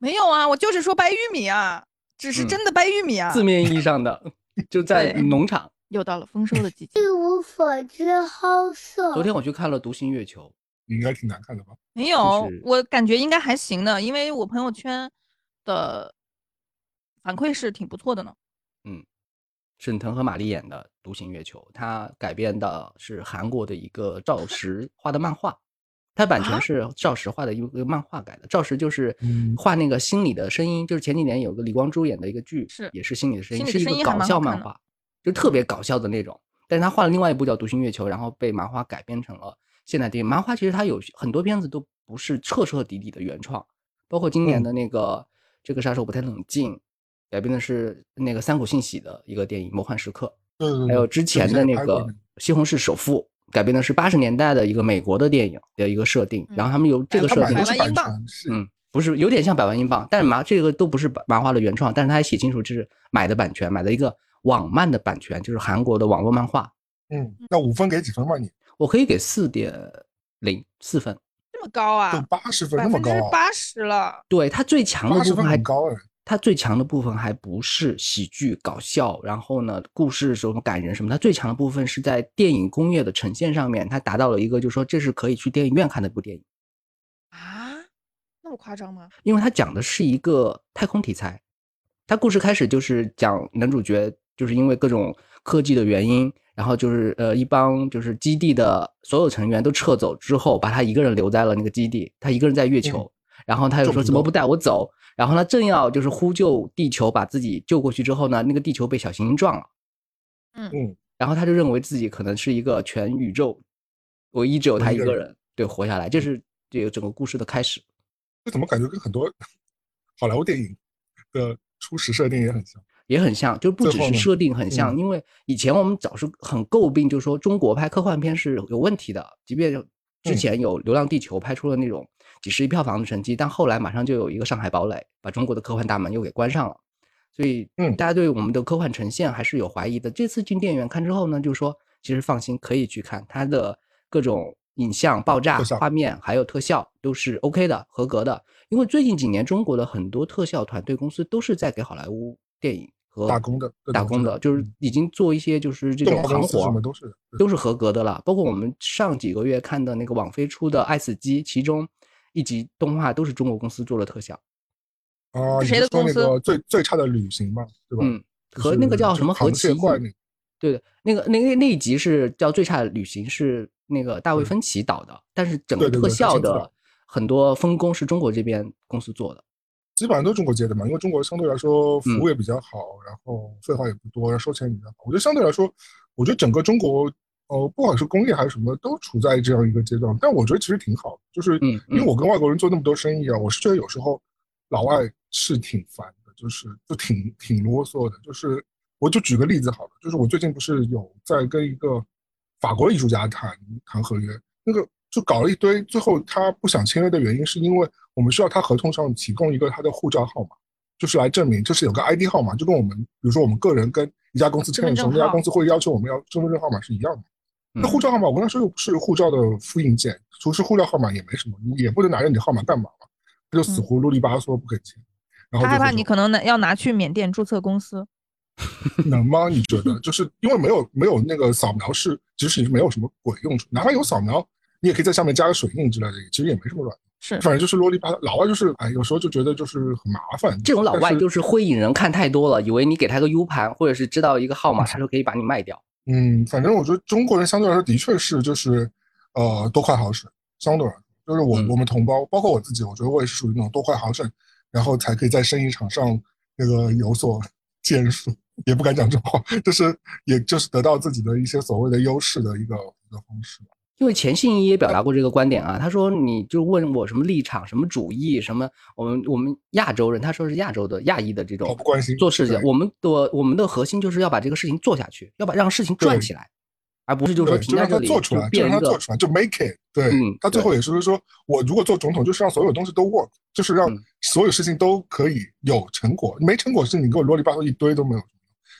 没有啊，我就是说掰玉米啊。只是真的掰玉米啊，字面意义上的，就在农场。又到了丰收的季节。一无所知，好色。昨天我去看了《独行月球》，应该挺难看的吧？没有，我感觉应该还行的，因为我朋友圈的反馈是挺不错的呢。嗯，沈腾和马丽演的《独行月球》，它改编的是韩国的一个赵 石画的漫画。它版权是赵石画的一个漫画改的，赵石就是画那个心理的声音，就是前几年有个李光洙演的一个剧，是也是心理的声音，是一个搞笑漫画，就特别搞笑的那种。但是他画了另外一部叫《独行月球》，然后被麻花改编成了现代电影。麻花其实它有很多片子都不是彻彻底底的原创，包括今年的那个这个杀手不太冷静，改编的是那个三谷幸喜的一个电影《魔幻时刻》，还有之前的那个《西红柿首富》。改编的是八十年代的一个美国的电影的一个设定，然后他们有这个设定，百万英镑，嗯，不是有点像百万英镑，但是麻这个都不是麻花的原创，但是他还写清楚这是买的版权，买的一个网漫的版权，就是韩国的网络漫画。嗯，那五分给几分吧？你我可以给四点零四分，这么高啊？八十分那么高啊？八十了。对他最强的部分还高哎。它最强的部分还不是喜剧搞笑，然后呢，故事什么感人什么，它最强的部分是在电影工业的呈现上面，它达到了一个，就是说这是可以去电影院看的一部电影啊，那么夸张吗？因为它讲的是一个太空题材，它故事开始就是讲男主角就是因为各种科技的原因，然后就是呃一帮就是基地的所有成员都撤走之后，把他一个人留在了那个基地，他一个人在月球，然后他又说怎么不带我走？然后呢，正要就是呼救地球，把自己救过去之后呢，那个地球被小行星撞了，嗯嗯，然后他就认为自己可能是一个全宇宙唯一只有他一个人对活下来，这是这个整个故事的开始。这怎么感觉跟很多好莱坞电影的初始设定也很像？也很像，就不只是设定很像，因为以前我们早是很诟病，就是说中国拍科幻片是有问题的，即便之前有《流浪地球》拍出了那种。几十亿票房的成绩，但后来马上就有一个《上海堡垒》把中国的科幻大门又给关上了，所以，嗯，大家对我们的科幻呈现还是有怀疑的。这次进电影院看之后呢，就是说其实放心，可以去看它的各种影像、爆炸画面还有特效都是 OK 的、合格的。因为最近几年中国的很多特效团队公司都是在给好莱坞电影和打工的，打工的，就是已经做一些就是这种行活，都是都是合格的了。包括我们上几个月看的那个网飞出的《爱死机》，其中。一集动画都是中国公司做的特效，啊，谁的公司？最最差的旅行嘛，对吧？嗯，和那个叫什么和奇怪对的，那个那那那一集是叫最差的旅行，是那个大卫芬奇导的，但是整个特效的很多分工是中国这边公司做的，基本上都是中国接的嘛，因为中国相对来说服务也比较好，然后废话也不多，然后收钱也比较好。我觉得相对来说，我觉得整个中国。哦，不管是工业还是什么，都处在这样一个阶段。但我觉得其实挺好的，就是因为我跟外国人做那么多生意啊，我是觉得有时候老外是挺烦的，就是就挺挺啰嗦的。就是我就举个例子好了，就是我最近不是有在跟一个法国艺术家谈谈合约，那个就搞了一堆，最后他不想签约的原因是因为我们需要他合同上提供一个他的护照号码，就是来证明，就是有个 ID 号码，就跟我们比如说我们个人跟一家公司签的时候，那家公司会要求我们要身份证号码是一样的。那护照号码，我跟他说又不是护照的复印件，除是护照号码也没什么，也不能拿着你的号码干嘛嘛？他就死活啰里吧嗦不肯签。他害怕你可能拿要拿去缅甸注册公司，能吗？你觉得？就是因为没有没有那个扫描是，即使你是没有什么鬼用处，哪怕有扫描，你也可以在上面加个水印之类的，其实也没什么卵。是，反正就是啰里吧嗦。老外就是哎，有时候就觉得就是很麻烦。这种老外就是会引人看太多了，以为你给他个 U 盘或者是知道一个号码，他就可以把你卖掉。嗯，反正我觉得中国人相对来说的确是就是，呃，多快好省。相对来说，就是我我们同胞，包括我自己，我觉得我也是属于那种多快好省，然后才可以在生意场上那个有所建树。也不敢讲这话，就是也就是得到自己的一些所谓的优势的一个一个方式。因为钱信一也表达过这个观点啊，他说你就问我什么立场、什么主义、什么我们我们亚洲人，他说是亚洲的亚裔的这种做事情，我们的我们的核心就是要把这个事情做下去，要把让事情转起来，而不是就是说停在这里做出来，就让他做出来，就 make it。对，他最后也是说，我如果做总统，就是让所有东西都 work，就是让所有事情都可以有成果，没成果是你给我啰里吧嗦一堆都没有。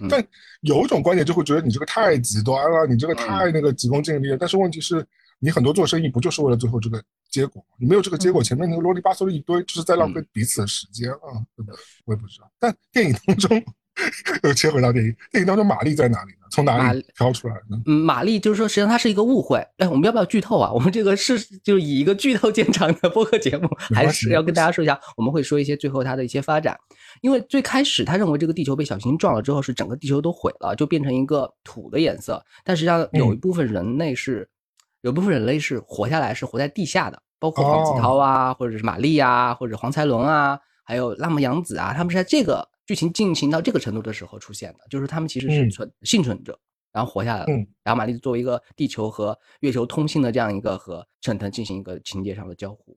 但有一种观点就会觉得你这个太极端了，你这个太那个急功近利了。但是问题是，你很多做生意不就是为了最后这个结果？你没有这个结果，前面那个啰里吧嗦的一堆，就是在浪费彼此的时间啊！对的，我也不知道。但电影当中。又切回到电影，电影当中玛丽在哪里呢？从哪里飘出来呢？嗯，玛丽就是说，实际上它是一个误会。哎，我们要不要剧透啊？我们这个是就是以一个剧透见长的播客节目，还是要跟大家说一下？我们会说一些最后它的一些发展。因为最开始他认为这个地球被小行星撞了之后，是整个地球都毁了，就变成一个土的颜色。但实际上有一部分人类是，有部分人类是活下来，是活在地下的，包括黄子韬啊，或者是玛丽啊，或者黄才伦啊，还有拉姆杨子啊，他们是在这个。剧情进行到这个程度的时候出现的，就是他们其实是存幸存者，然后活下来了。然后玛丽作为一个地球和月球通信的这样一个和沈腾进行一个情节上的交互。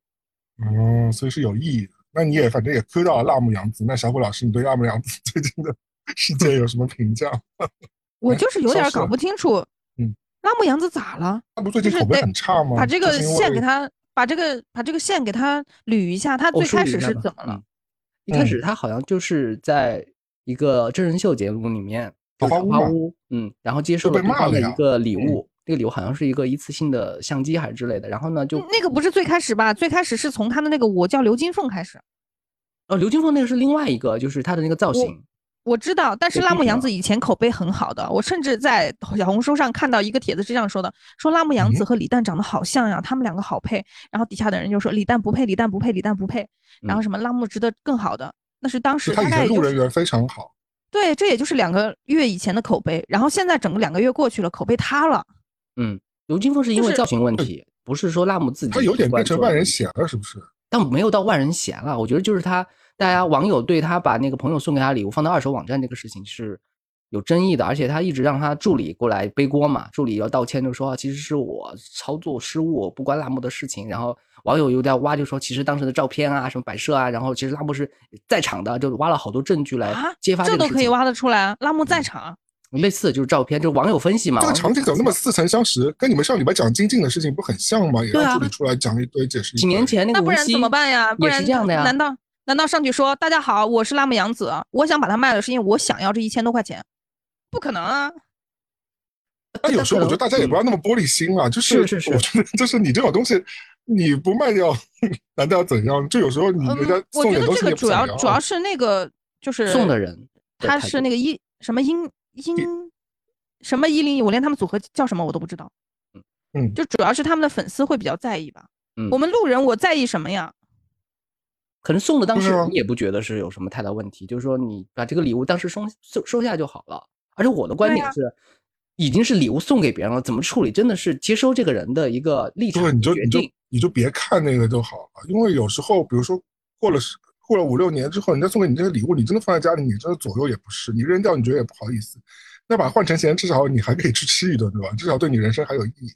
哦，所以是有意义的。那你也反正也 Q 到了辣目洋子。那小虎老师，你对辣目洋子 最近的事件有什么评价？我就是有点搞不清楚。嗯，辣目洋子咋了？他不最近口碑很差吗？把这个线给他，把这个把这个线给他捋一下。他最开始是怎么了？一开始他好像就是在一个真人秀节目里面，桃花屋，嗯，然后接受了对方的一个礼物，那个礼物好像是一个一次性的相机还是之类的，然后呢就那个不是最开始吧？最开始是从他的那个我叫刘金凤开始，哦，刘金凤那个是另外一个，就是他的那个造型。我知道，但是辣目洋子以前口碑很好的，我甚至在小红书上看到一个帖子是这样说的：说辣目洋子和李诞长得好像呀，他们两个好配。然后底下的人就说李诞不配，李诞不配，李诞不配。然后什么辣目值得更好的，那是当时他以前路人缘非常好。对，这也就是两个月以前的口碑。然后现在整个两个月过去了，口碑塌了。嗯，刘金凤是因为造型问题，不是说辣目自己。他有点变成万人嫌了，是不是？但没有到万人嫌了，我觉得就是他。大家网友对他把那个朋友送给他礼物放到二手网站这个事情是有争议的，而且他一直让他助理过来背锅嘛，助理要道歉，就说其实是我操作失误，不关辣目的事情。然后网友又在挖，就说其实当时的照片啊，什么摆设啊，然后其实辣目是在场的，就挖了好多证据来揭发这都可以挖得出来，辣目在场。类似就是照片，就网友分析嘛。这个场景怎么那么似曾相识？跟你们上礼拜讲金靖的事情不很像吗？也让助理出来讲一堆解释。几年前那个那不然怎么办呀？也是这样的呀？难道？难道上去说大家好，我是辣目洋子，我想把它卖了，是因为我想要这一千多块钱？不可能啊！那有时候我觉得大家也不要那么玻璃心啊，就是是是，我觉得就是你这种东西你不卖掉，难道要怎样？就有时候你人家我觉得这个主要主要是那个就是送的人，他是那个一什么英英什么一零一，我连他们组合叫什么我都不知道。嗯嗯，就主要是他们的粉丝会比较在意吧。嗯，我们路人我在意什么呀？可能送的当时你也不觉得是有什么太大问题，就是说你把这个礼物当时收收收下就好了。而且我的观点是，已经是礼物送给别人了，怎么处理真的是接收这个人的一个立场你就你就你就别看那个就好了，因为有时候比如说过了过了五六年之后，人家送给你这个礼物，你真的放在家里，你真的左右也不是，你扔掉你觉得也不好意思，那把它换成钱，至少你还可以去吃一顿，对吧？至少对你人生还有意义。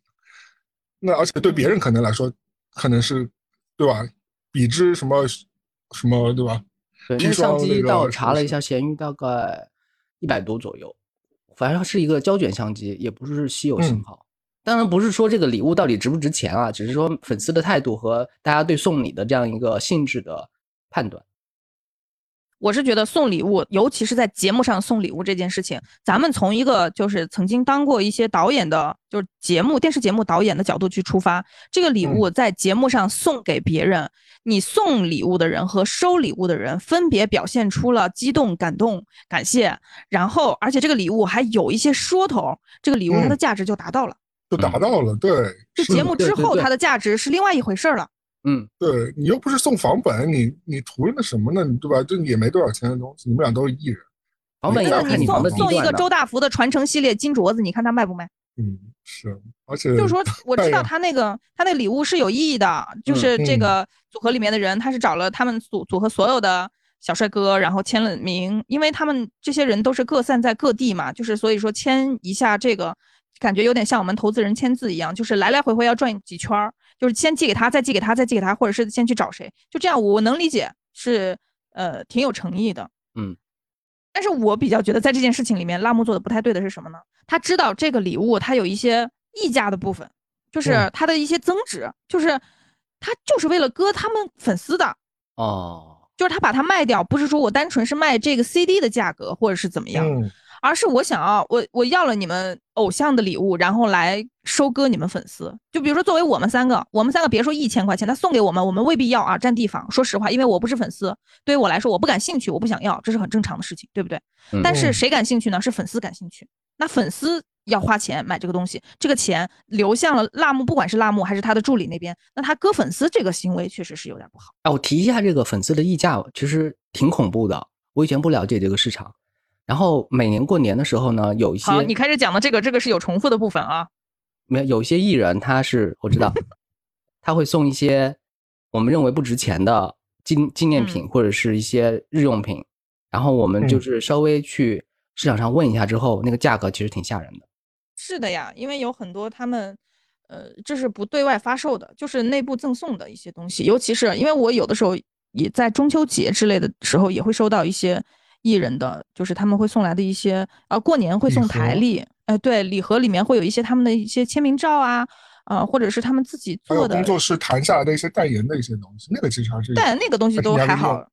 那而且对别人可能来说，可能是对吧？比之什么？什么对吧？对，那相机到查了一下，闲鱼大概一百多左右，反正是一个胶卷相机，也不是稀有型号。当然不是说这个礼物到底值不值钱啊，只是说粉丝的态度和大家对送礼的这样一个性质的判断。我是觉得送礼物，尤其是在节目上送礼物这件事情，咱们从一个就是曾经当过一些导演的，就是节目电视节目导演的角度去出发，这个礼物在节目上送给别人。你送礼物的人和收礼物的人分别表现出了激动、感动、感谢，然后而且这个礼物还有一些说头，这个礼物它的价值就达到了，就达到了。对，这节目之后它的价值是另外一回事了。嗯，对你又不是送房本，你你图那什么呢？对吧？这也没多少钱的东西，你们俩都是艺人，房本要看你送送一个周大福的传承系列金镯子，你看他卖不卖？嗯，是，而且就是说，我知道他那个他那礼物是有意义的，就是这个组合里面的人，他是找了他们组组合所有的小帅哥，然后签了名，因为他们这些人都是各散在各地嘛，就是所以说签一下这个，感觉有点像我们投资人签字一样，就是来来回回要转几圈儿，就是先寄给他，再寄给他，再寄给他，或者是先去找谁，就这样，我能理解是呃挺有诚意的，嗯。但是我比较觉得，在这件事情里面，辣目做的不太对的是什么呢？他知道这个礼物它有一些溢价的部分，就是它的一些增值，就是他就是为了割他们粉丝的哦，就是他把它卖掉，不是说我单纯是卖这个 CD 的价格或者是怎么样，而是我想要我我要了你们偶像的礼物，然后来收割你们粉丝。就比如说，作为我们三个，我们三个别说一千块钱，他送给我们，我们未必要啊，占地方。说实话，因为我不是粉丝，对于我来说，我不感兴趣，我不想要，这是很正常的事情，对不对？但是谁感兴趣呢？是粉丝感兴趣。那粉丝要花钱买这个东西，这个钱流向了辣目，不管是辣目还是他的助理那边，那他割粉丝这个行为确实是有点不好。哎，我提一下这个粉丝的溢价，其实挺恐怖的。我以前不了解这个市场。然后每年过年的时候呢，有一些好，你开始讲的这个，这个是有重复的部分啊。没有，有一些艺人他是我知道，他会送一些我们认为不值钱的纪纪念品或者是一些日用品，然后我们就是稍微去市场上问一下之后，那个价格其实挺吓人的。是的呀，因为有很多他们，呃，这是不对外发售的，就是内部赠送的一些东西，尤其是因为我有的时候也在中秋节之类的时候也会收到一些。艺人的就是他们会送来的一些，呃，过年会送台历，哎，对，礼盒里面会有一些他们的一些签名照啊，呃，或者是他们自己做的工作室谈下来的一些代言的一些东西，那个其实还是但那个东西都还好，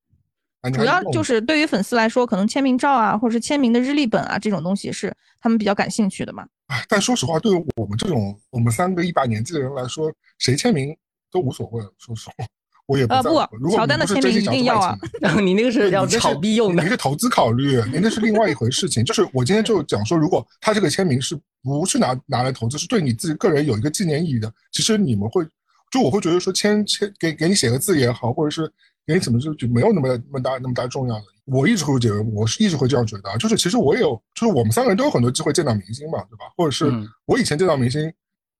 主要就是对于粉丝来说，可能签名照啊，或者是签名的日历本啊这种东西是他们比较感兴趣的嘛。哎，但说实话，对于我们这种我们三个一把年纪的人来说，谁签名都无所谓，说实话。我也不在乎。如果的签名一定要啊，你那个是要炒币用的，你是投资考虑，你那是另外一回事情。就是我今天就讲说，如果他这个签名是不是拿拿来投资，是对你自己个人有一个纪念意义的，其实你们会，就我会觉得说签签给给你写个字也好，或者是给你怎么就就没有那么那么大那么大重要的。我一直会觉得，我是一直会这样觉得，就是其实我也有，就是我们三个人都有很多机会见到明星嘛，对吧？或者是我以前见到明星，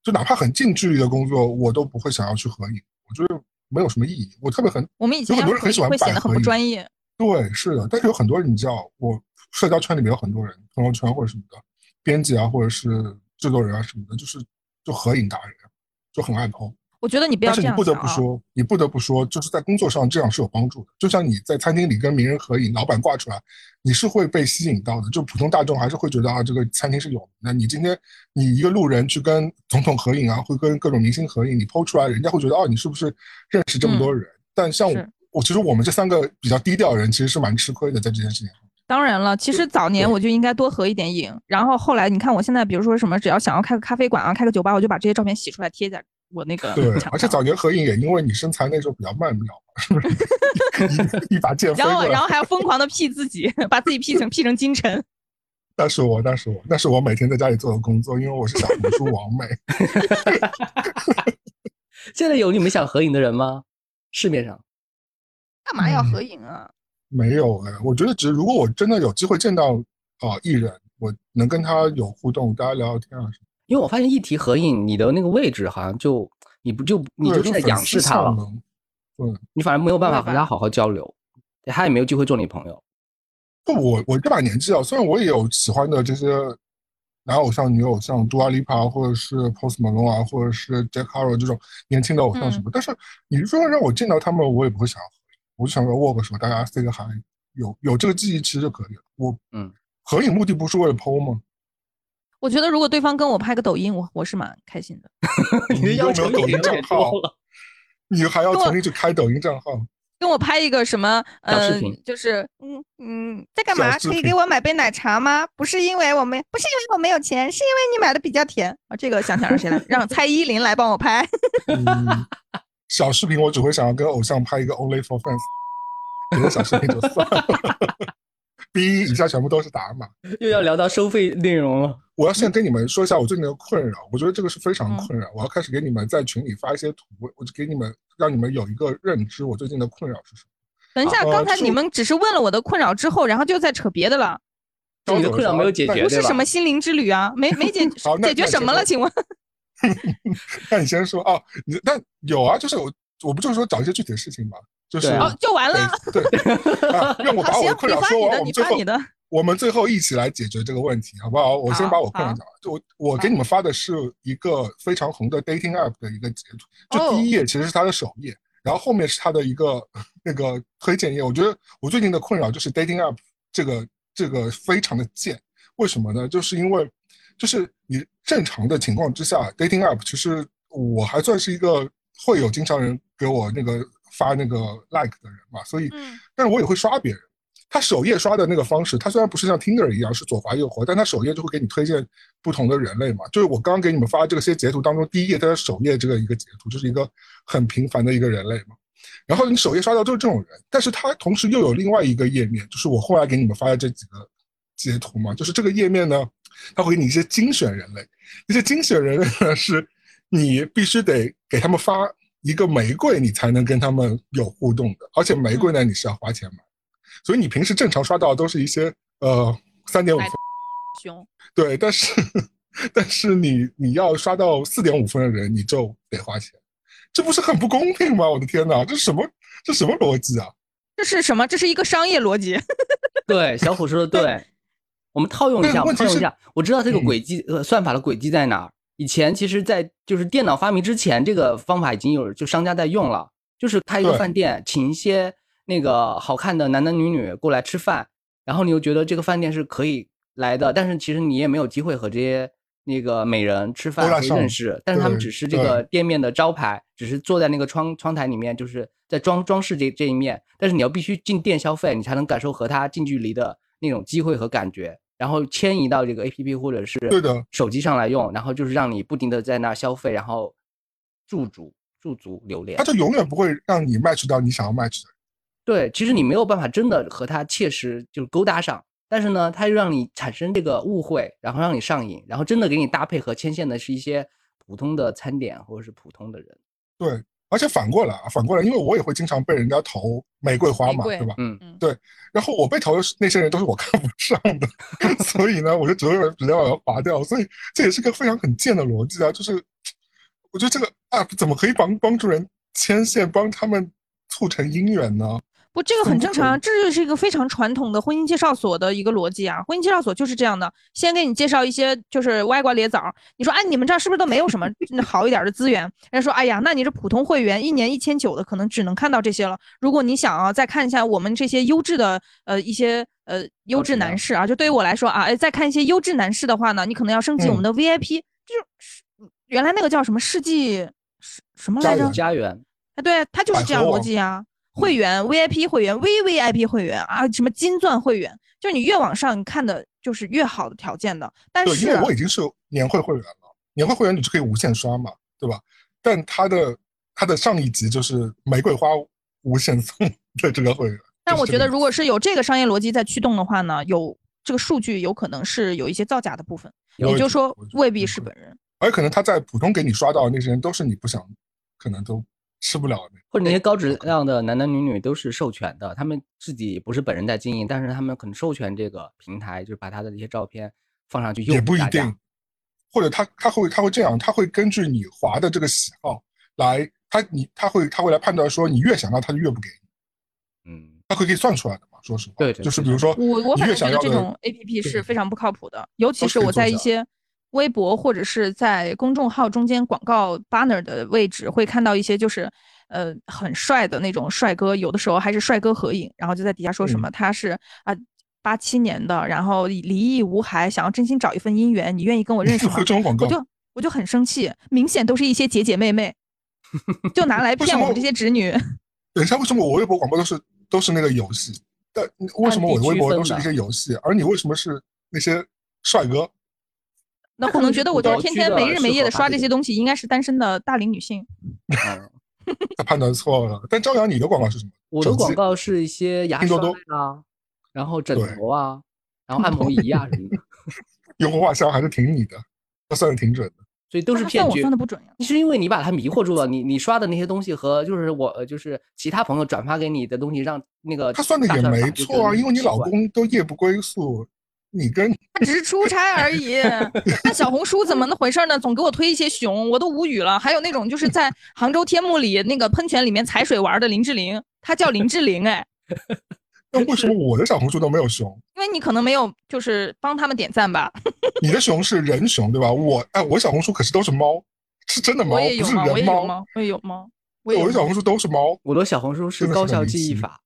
就哪怕很近距离的工作，我都不会想要去合影。我觉得。没有什么意义。我特别很，我们以前有很多人很喜欢摆很不专业。对，是的。但是有很多人，你知道，我社交圈里面有很多人，朋友圈或者什么的，编辑啊，或者是制作人啊什么的，就是就合影达人，就很爱 PO。我觉得你不要这样但是你不得不说，你不得不说，就是在工作上这样是有帮助的。就像你在餐厅里跟名人合影，老板挂出来，你是会被吸引到的。就普通大众还是会觉得啊，这个餐厅是有。那你今天你一个路人去跟总统合影啊，会跟各种明星合影，你 PO 出来，人家会觉得哦，你是不是认识这么多人？但像我，我其实我们这三个比较低调的人，其实是蛮吃亏的在这件事情上。当然了，其实早年我就应该多合一点影，然后后来你看我现在，比如说什么，只要想要开个咖啡馆啊，开个酒吧，我就把这些照片洗出来贴在。我那个对，而且早年合影也因为你身材那时候比较曼妙，是不是？一把剑，然后然后还要疯狂的 P 自己，把自己 P 成 P 成金晨。那是我，那是我，那是我每天在家里做的工作，因为我是小红书王美。现在有你们想合影的人吗？市面上？干嘛要合影啊？没有哎，我觉得只如果我真的有机会见到啊艺人，我能跟他有互动，大家聊聊天啊什么。因为我发现一提合影，你的那个位置好像就你不就你就在仰视他了，嗯，你反而没有办法和他好好交流，他也没有机会做你朋友。不，我我这把年纪啊，虽然我也有喜欢的这些男偶像、女偶像，杜阿丽帕或者是 Post Malone 啊，或者是 Jack Harlow 这种年轻的偶像什么，但是你说让我见到他们，我也不会想要合影，我就想要握个手，大家 say 个 hi，有有这个记忆其实就可以了。我嗯，合影目的不是为了 PO 吗？我觉得如果对方跟我拍个抖音，我我是蛮开心的。你有没有抖音账号？你还要重新去开抖音账号？跟我拍一个什么？嗯，就是嗯嗯，在干嘛？可以给我买杯奶茶吗？不是因为我没，不是因为我没有钱，是因为你买的比较甜啊。这个想想让谁来？让蔡依林来帮我拍。小视频我只会想要跟偶像拍一个 Only for Fans，别的小视频就算了。B 以下全部都是打码，又要聊到收费内容了。我要先跟你们说一下我最近的困扰，我觉得这个是非常困扰。我要开始给你们在群里发一些图，我就给你们让你们有一个认知，我最近的困扰是什么。等一下，刚才你们只是问了我的困扰之后，然后就在扯别的了。你的困扰没有解决，不是什么心灵之旅啊，没没解 解决什么了？请问？那你先说啊，你那有啊，就是我我不就是说找一些具体的事情嘛。就是哦，就完了。对，让 我把我的困扰说完，我们最后你的，我们最后一起来解决这个问题，好不好？我先把我困扰讲完。就我我给你们发的是一个非常红的 dating app 的一个截图，就第一页其实是它的首页，然后后面是它的一个那个推荐页。我觉得我最近的困扰就是 dating app 这个这个非常的贱，为什么呢？就是因为就是你正常的情况之下，dating app 其实我还算是一个会有经常人给我那个。发那个 like 的人嘛，所以，但是我也会刷别人，他首页刷的那个方式，他虽然不是像 Tinder 一样是左滑右滑，但他首页就会给你推荐不同的人类嘛。就是我刚刚给你们发这些截图当中，第一页它的首页这个一个截图，就是一个很平凡的一个人类嘛。然后你首页刷到就是这种人，但是他同时又有另外一个页面，就是我后来给你们发的这几个截图嘛，就是这个页面呢，它会给你一些精选人类，那些精选人类呢是你必须得给他们发一个玫瑰，你才能跟他们有互动的，而且玫瑰呢你是要花钱买。所以你平时正常刷到都是一些呃三点五分，熊对，但是 但是你你要刷到四点五分的人，你就得花钱，这不是很不公平吗？我的天哪，这什么这什么逻辑啊？这是什么？这是一个商业逻辑。对，小虎说的对，我们套用一下，套用一下，我知道这个轨迹呃算法的轨迹在哪儿。以前其实，在就是电脑发明之前，这个方法已经有就商家在用了，就是开一个饭店，请一些。那个好看的男男女女过来吃饭，然后你又觉得这个饭店是可以来的，但是其实你也没有机会和这些那个美人吃饭认识，但是他们只是这个店面的招牌，只是坐在那个窗窗台里面，就是在装装饰这这一面，但是你要必须进店消费，你才能感受和他近距离的那种机会和感觉，然后迁移到这个 A P P 或者是对的手机上来用，然后就是让你不停的在那消费，然后驻足驻足留恋，他就永远不会让你 match 到你想要 match 的。对，其实你没有办法真的和他切实就是勾搭上，但是呢，他又让你产生这个误会，然后让你上瘾，然后真的给你搭配和牵线的是一些普通的餐点或者是普通的人。对，而且反过来啊，反过来，因为我也会经常被人家投玫瑰花嘛，对吧？嗯嗯，对。然后我被投的那些人都是我看不上的，所以呢，我就只会直接把它划掉。所以这也是个非常很贱的逻辑啊，就是我觉得这个 app 怎么可以帮帮助人牵线，帮他们促成姻缘呢？不，这个很正常，这就是一个非常传统的婚姻介绍所的一个逻辑啊。婚姻介绍所就是这样的，先给你介绍一些就是歪瓜裂枣。你说，哎，你们这儿是不是都没有什么好一点的资源？人家说，哎呀，那你这普通会员一年一千九的，可能只能看到这些了。如果你想啊，再看一下我们这些优质的呃一些呃优质男士啊，就对于我来说啊，哎，再看一些优质男士的话呢，你可能要升级我们的 VIP，就是原来那个叫什么世纪什什么来着？家园。哎，对，他就是这样逻辑啊。会员 VIP 会员 VVIP 会员啊，什么金钻会员，就是你越往上，你看的就是越好的条件的。但是，因为我已经是年会会员了，年会会员你就可以无限刷嘛，对吧？但它的它的上一级就是玫瑰花无限送的这个会员。但我觉得，如果是有这个商业逻辑在驱动的话呢，有这个数据有可能是有一些造假的部分，也就是说未必是本人。而可能他在普通给你刷到的那些人都是你不想，可能都。吃不了的，或者那些高质量的男男女女都是授权的，他们自己不是本人在经营，但是他们可能授权这个平台，就是把他的一些照片放上去。也不一定，或者他他会他会这样，他会根据你滑的这个喜好来，他你他会他会来判断说你越想要他就越不给你。嗯，他会可以算出来的嘛？说实话，对，就是比如说我我反正觉得这种 A P P 是非常不靠谱的，尤其是我在一些。微博或者是在公众号中间广告 banner 的位置，会看到一些就是，呃，很帅的那种帅哥，有的时候还是帅哥合影，然后就在底下说什么他是啊八七年的，然后离异无孩，想要真心找一份姻缘，你愿意跟我认识 吗？这种广告，我就我就很生气，明显都是一些姐姐妹妹，就拿来 骗我们这些侄女。等一下，为什么我微博广告都是都是那个游戏？但为什么我的微博都是一些游戏，而你为什么是那些帅哥？那可能觉得我就是天天没日没夜的刷这些东西，应该是单身的大龄女性。他判断错了。但朝阳，你的广告是什么？我的广告是一些牙刷啊，然后枕头啊，然后按摩仪啊什么的。用户画像还是挺你的，他算的挺准的。所以都是骗局。我算的不准呀。是因为你把他迷惑住了。你你刷的那些东西和就是我就是其他朋友转发给你的东西，让那个他算的也没错啊，因为你老公都夜不归宿。你跟他只是出差而已。那小红书怎么那回事呢？总给我推一些熊，我都无语了。还有那种就是在杭州天目里那个喷泉里面踩水玩的林志玲，她叫林志玲哎。那为什么我的小红书都没有熊？因为你可能没有就是帮他们点赞吧。你的熊是人熊对吧？我哎，我小红书可是都是猫，是真的猫，不是人猫。我也有猫，我的小红书都是猫。我的小红书是高效记忆法。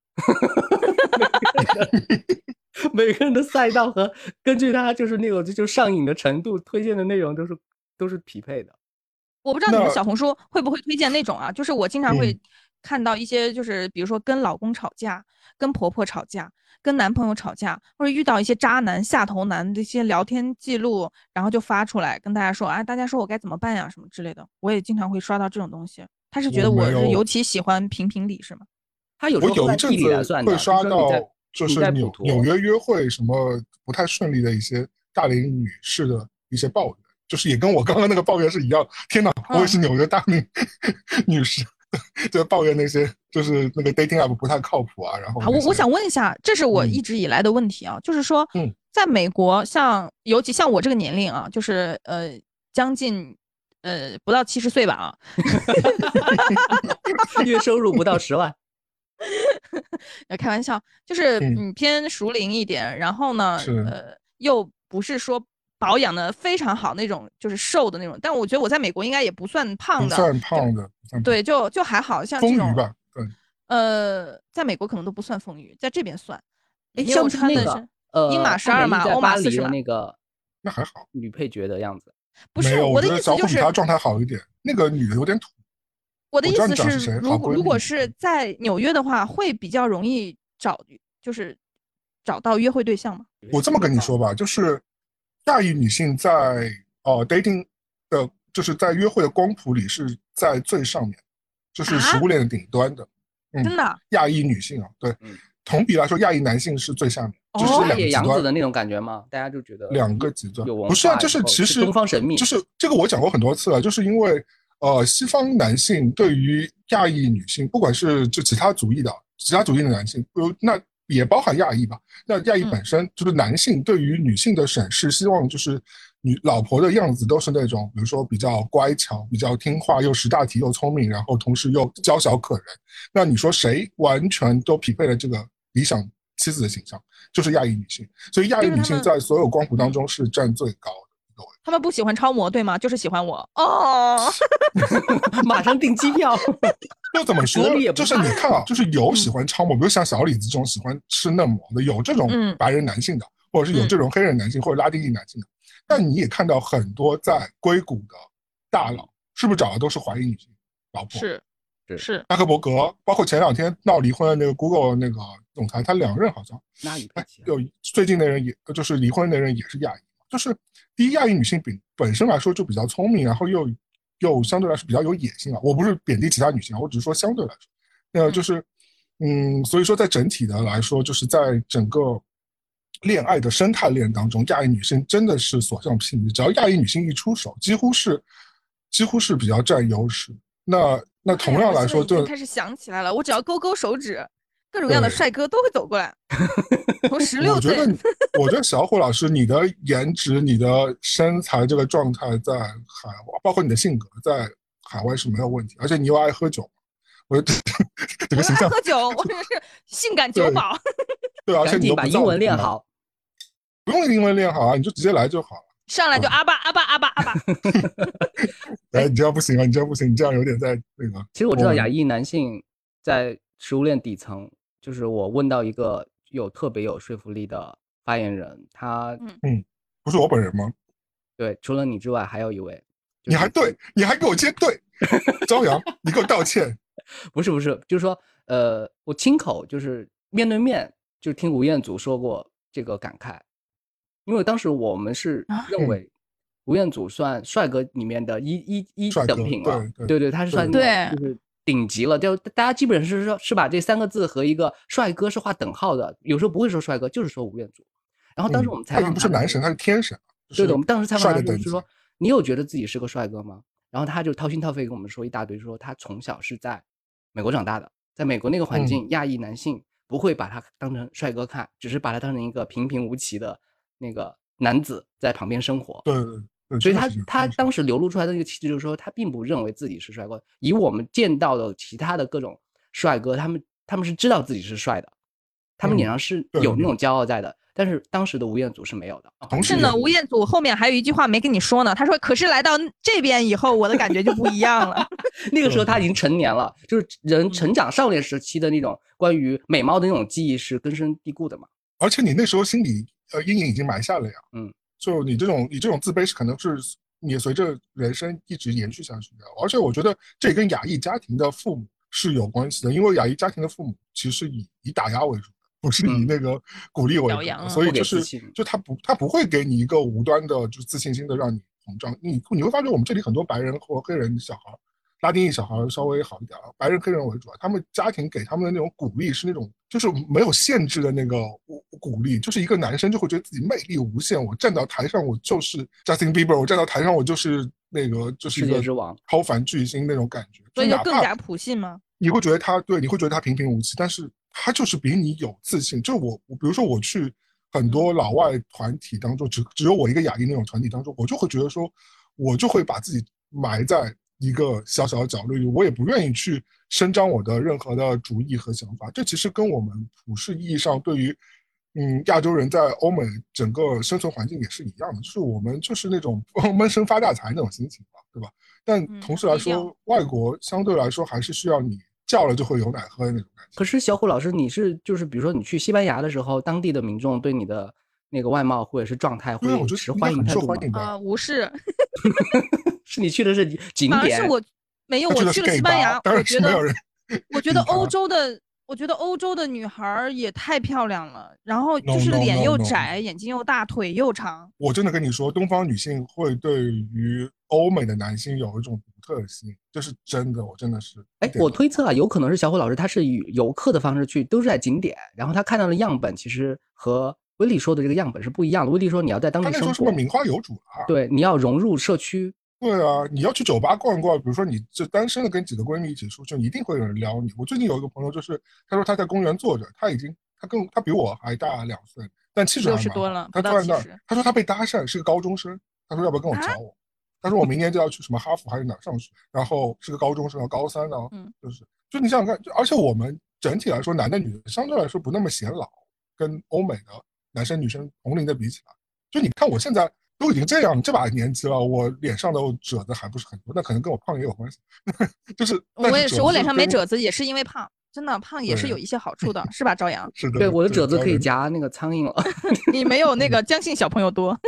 每个人的赛道和根据他就是那种就就上瘾的程度推荐的内容都是都是匹配的。我不知道你们小红书会不会推荐那种啊？就是我经常会看到一些，就是比如说跟老公吵架、跟婆婆吵架、跟男朋友吵架，或者遇到一些渣男、下头男这些聊天记录，然后就发出来跟大家说，啊，大家说我该怎么办呀，什么之类的。我也经常会刷到这种东西。他是觉得我是尤其喜欢评评理是吗？他有时候有一阵子会刷到，就是纽纽约约会什么不太顺利的一些大龄女士的一些抱怨。就是也跟我刚刚那个抱怨是一样。天哪，我也是纽约大龄 女士，就抱怨那些就是那个 dating app 不太靠谱啊。然后，我我想问一下，这是我一直以来的问题啊，就是说，嗯，在美国，像尤其像我这个年龄啊，就是呃将近呃不到七十岁吧啊，月收入不到十万，开玩笑，就是嗯偏熟龄一点，然后呢，呃又不是说。保养的非常好那种，就是瘦的那种，但我觉得我在美国应该也不算胖的，不算胖的，对，就就还好像这种吧，对，呃，在美国可能都不算丰腴，在这边算。哎，像穿的是呃，英码十二码，欧码四十码那个，那还好，女配角的样子。不是，我的意思就是她状态好一点，那个女的有点土。我的意思是，如果如果是在纽约的话，会比较容易找，就是找到约会对象吗？我这么跟你说吧，就是。亚裔女性在呃 dating 的，就是在约会的光谱里是在最上面，就是食物链的顶端的。真的？亚裔女性啊，对，同比来说，亚裔男性是最下面，就是两个极端的那种感觉吗？大家就觉得两个极端不是啊，就是其实东方神秘，就是这个我讲过很多次了，就是因为呃，西方男性对于亚裔女性，不管是就其他族裔的其他族裔的男性，如那。也包含亚裔吧。那亚裔本身就是男性对于女性的审视，希望就是女老婆的样子都是那种，比如说比较乖巧、比较听话，又识大体又聪明，然后同时又娇小可人。那你说谁完全都匹配了这个理想妻子的形象，就是亚裔女性。所以亚裔女性在所有光谱当中是占最高的。他们不喜欢超模，对吗？就是喜欢我哦，马上订机票。又怎么说？就是你看啊，就是有喜欢超模，比如像小李子这种喜欢吃嫩模的，有这种白人男性的，或者是有这种黑人男性或者拉丁裔男性的。但你也看到很多在硅谷的大佬，是不是找的都是华裔女性老婆？是是。扎克伯格，包括前两天闹离婚的那个 Google 那个总裁，他两任好像。那一有最近那人也就是离婚那人也是亚裔，就是第一亚裔女性本本身来说就比较聪明，然后又。又相对来说比较有野心啊！我不是贬低其他女性啊，我只是说相对来说，呃就是，嗯，所以说在整体的来说，就是在整个恋爱的生态链当中，亚裔女性真的是所向披靡。只要亚裔女性一出手，几乎是几乎是比较占优势。那那同样来说，就开始想起来了，我只要勾勾手指。各种各样的帅哥都会走过来。从十六岁，我觉得，我觉得小虎老师，你的颜值、你的身材这个状态，在海外，包括你的性格，在海外是没有问题。而且你又爱喝酒，我觉得这个形象。喝酒，我觉得是 性感酒保。对，而且你把英文练好，不用英文练好啊，你就直接来就好了。上来就阿巴阿巴阿巴阿巴。哎，你这样不行啊！你这样不行，你这样有点在那个。其实我知道亚裔男性在食物链底层。就是我问到一个有特别有说服力的发言人，他嗯，不是我本人吗？对，除了你之外，还有一位。你还对，你还给我接对，朝阳，你给我道歉。不是不是，就是说，呃，我亲口就是面对面就听吴彦祖说过这个感慨，因为当时我们是认为吴彦祖算帅哥里面的一一一等品了，对对，他是算对，就是。顶级了，就大家基本上是说，是把这三个字和一个帅哥是画等号的。有时候不会说帅哥，就是说吴彦祖。然后当时我们采访他，不是男神，他是天神。对的，我们当时采访他就是说，你有觉得自己是个帅哥吗？然后他就掏心掏肺跟我们说一大堆，说他从小是在美国长大的，在美国那个环境，亚裔男性不会把他当成帅哥看，只是把他当成一个平平无奇的那个男子在旁边生活。对。所以他他当时流露出来的那个气质，就是说他并不认为自己是帅哥。以我们见到的其他的各种帅哥，他们他们是知道自己是帅的，他们脸上是有那种骄傲在的。但是当时的吴彦祖是没有的。同时呢，吴彦祖后面还有一句话没跟你说呢，他说：“可是来到这边以后，我的感觉就不一样了。”那个时候他已经成年了，就是人成长少年时期的那种关于美貌的那种记忆是根深蒂固的嘛。而且你那时候心里呃阴影已经埋下了呀。嗯。就你这种，你这种自卑是可能是你随着人生一直延续下去的。而且我觉得这跟亚裔家庭的父母是有关系的，因为亚裔家庭的父母其实以以打压为主的，不是以那个鼓励为主的，所以就是就他不他不会给你一个无端的就自信心的让你膨胀。你你会发觉我们这里很多白人或黑人小孩。拉丁裔小孩稍微好一点啊，白人黑人为主啊，他们家庭给他们的那种鼓励是那种就是没有限制的那个鼓励，就是一个男生就会觉得自己魅力无限，我站到台上我就是 Justin Bieber，我站到台上我就是那个就是一个超凡巨星那种感觉，所以就更加普信吗？你会觉得他对，你会觉得他平平无奇，但是他就是比你有自信。就我，我比如说我去很多老外团体当中，只只有我一个亚裔那种团体当中，我就会觉得说，我就会把自己埋在。一个小小的角落里，我也不愿意去伸张我的任何的主意和想法。这其实跟我们普世意义上对于，嗯，亚洲人在欧美整个生存环境也是一样的，就是我们就是那种 闷声发大财那种心情嘛，对吧？但同时来说，外国相对来说还是需要你叫了就会有奶喝的那种感觉。可是小虎老师，你是就是比如说你去西班牙的时候，当地的民众对你的那个外貌或者是状态会持欢迎态度吗？啊，无视。是你去的是景点，是我没有，我去了西班牙，我觉得，我觉得欧洲的，我觉得欧洲的女孩也太漂亮了，然后就是脸又窄，眼睛又大，腿又长。我真的跟你说，东方女性会对于欧美的男性有一种独特的吸引，这是真的，我真的是。哎，我推测啊，有可能是小虎老师他是以游客的方式去，都是在景点，然后他看到的样本其实和威利说的这个样本是不一样的。威利说你要在当地生活，他那时候是名花有主啊，对，你要融入社区。对啊，你要去酒吧逛逛，比如说你这单身的跟几个闺蜜一起出去，一定会有人撩你。我最近有一个朋友，就是他说他在公园坐着，他已经他跟他比我还大两岁，但气质六十多了，他坐在那儿，他说他被搭讪，是个高中生，他说要不要跟我找我？他说我明年就要去什么哈佛还是哪上学，然后是个高中生，高三呢，嗯，就是就你想想看，就而且我们整体来说，男的女的相对来说不那么显老，跟欧美的男生女生同龄的比起来，就你看我现在。都已经这样这把年纪了，我脸上的褶子还不是很多，那可能跟我胖也有关系。就是我也是，我脸上没褶子也是因为胖，真的胖也是有一些好处的，是吧？朝阳 是的，对我的褶子可以夹那个苍蝇了。你没有那个江信小朋友多，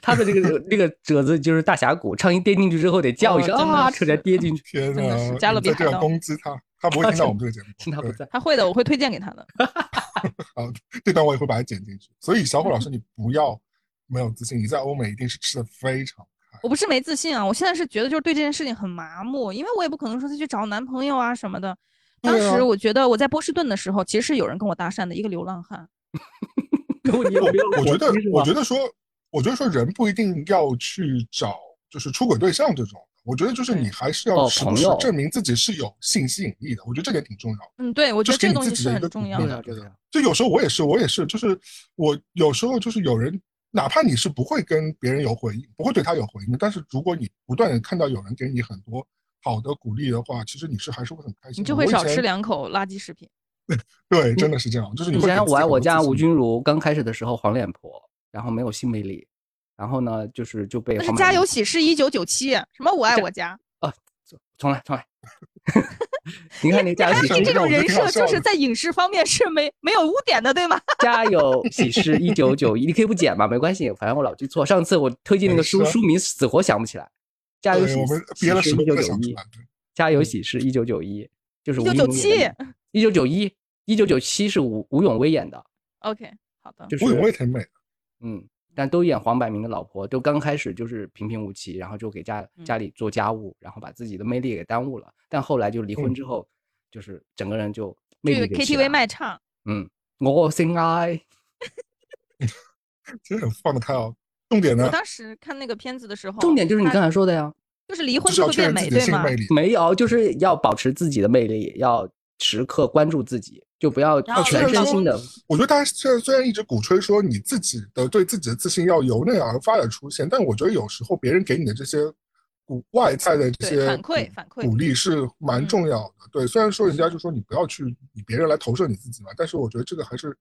他的这个那个褶子就是大峡谷，苍蝇跌进去之后得叫一声啊，扯着跌进去。天哪！加勒比海盗攻击他，他不会听到我们这个 节目，他不在，他会的，我会推荐给他的。啊，这段我也会把它剪进去。所以小虎老师，你不要。没有自信，你在欧美一定是吃的非常开。我不是没自信啊，我现在是觉得就是对这件事情很麻木，因为我也不可能说再去找男朋友啊什么的。当时我觉得我在波士顿的时候，其实是有人跟我搭讪的，一个流浪汉。我我觉得我觉得说，我觉得说人不一定要去找就是出轨对象这种，我觉得就是你还是要时时证明自己是有性吸引力的，我觉得这点挺重要。嗯，对，我觉得这个东西是很重要的。就有时候我也是，我也是，就是我有时候就是有人。哪怕你是不会跟别人有回应，不会对他有回应，但是如果你不断的看到有人给你很多好的鼓励的话，其实你是还是会很开心。你就会少吃两口垃圾食品。对，真的是这样。就是以前我爱我家吴君如刚开始的时候黄脸婆，然后没有性魅力，然后呢就是就被。那是家有喜事一九九七，什么我爱我家啊？重来重来。你看那家有喜事，这种人设就是在影视方面是没没有污点的，对吗？家有喜事一九九一，你可以不剪嘛，没关系，反正我老记错。上次我推荐那个书书名死活想不起来。家有喜事一九九一，家有喜事一九九一，就是一九九七，一九九一，一九九七是吴吴永威演的。OK，好的，吴永威挺美的，嗯。但都演黄百鸣的老婆，就刚开始就是平平无奇，然后就给家家里做家务，然后把自己的魅力给耽误了。但后来就离婚之后，就是整个人就魅力 KTV 卖唱，嗯，我心爱，其实很放得开哦。重点呢？我当时看那个片子的时候，重点就是你刚才说的呀，就是离婚就会变美，对吗？没有，就是要保持自己的魅力，要时刻关注自己。就不要全身心的。我觉得大家现在虽然一直鼓吹说你自己的对自己的自信要由内而发的出现，但我觉得有时候别人给你的这些鼓外在的这些反馈反馈鼓励是蛮重要的。对，虽然说人家就说你不要去以别人来投射你自己嘛，但是我觉得这个还是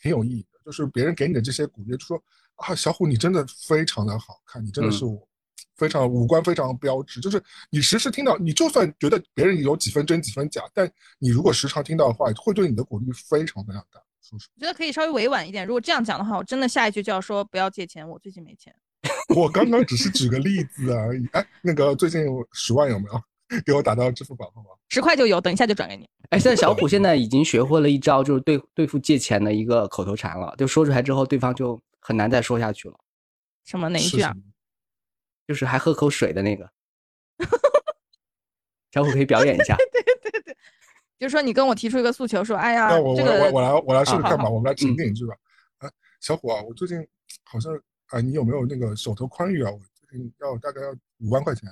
挺有意义的。就是别人给你的这些鼓励，就说啊，小虎你真的非常的好看，你真的是我。非常五官非常标致，就是你时时听到，你就算觉得别人有几分真几分假，但你如果时常听到的话，会对你的鼓励非常非常大。是不是？我觉得可以稍微委婉一点。如果这样讲的话，我真的下一句就要说不要借钱，我最近没钱。我刚刚只是举个例子而已。哎，那个最近十万有没有 给我打到支付宝好吗？十块就有，等一下就转给你。哎，现在小虎现在已经学会了一招，就是对对付借钱的一个口头禅了，就说出来之后，对方就很难再说下去了。什么哪一句啊？就是还喝口水的那个。小虎可以表演一下。对对对，就是说你跟我提出一个诉求，说哎呀，我我我来我来试试看吧，我们来沉淀一句吧。哎，小虎啊，我最近好像啊，你有没有那个手头宽裕啊？我最近要大概要五万块钱。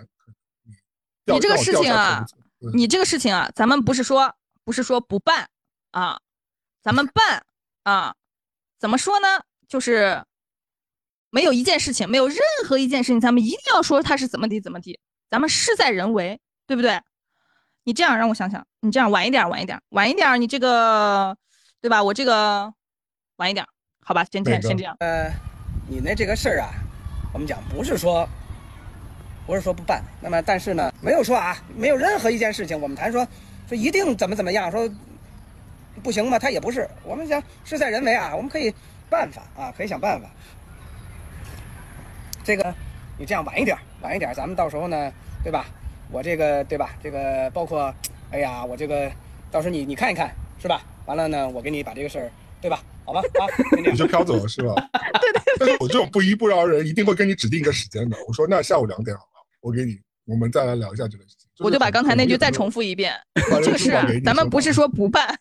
你这个事情啊，你这个事情啊，咱们不是说不是说不办啊，咱们办啊，怎么说呢？就是没有一件事情，没有任何一件事情，咱们一定要说他是怎么地怎么地，咱们事在人为，对不对？你这样让我想想，你这样晚一点，晚一点，晚一点，你这个对吧？我这个晚一点，好吧，先这样，先这样。呃，你那这个事儿啊，我们讲不是说。不是说不办，那么但是呢，没有说啊，没有任何一件事情我们谈说，说一定怎么怎么样，说不行吗？他也不是，我们讲事在人为啊，我们可以办法啊，可以想办法。这个你这样晚一点，晚一点，咱们到时候呢，对吧？我这个对吧？这个包括，哎呀，我这个到时候你你看一看，是吧？完了呢，我给你把这个事儿，对吧？好吧，啊，你就飘走了是吧？对对。但是我这种不依不饶人，一定会跟你指定一个时间的。我说那下午两点好。我给你，我们再来聊一下这个事情。我就把刚才那句再重复一遍，就是咱们不是说不办，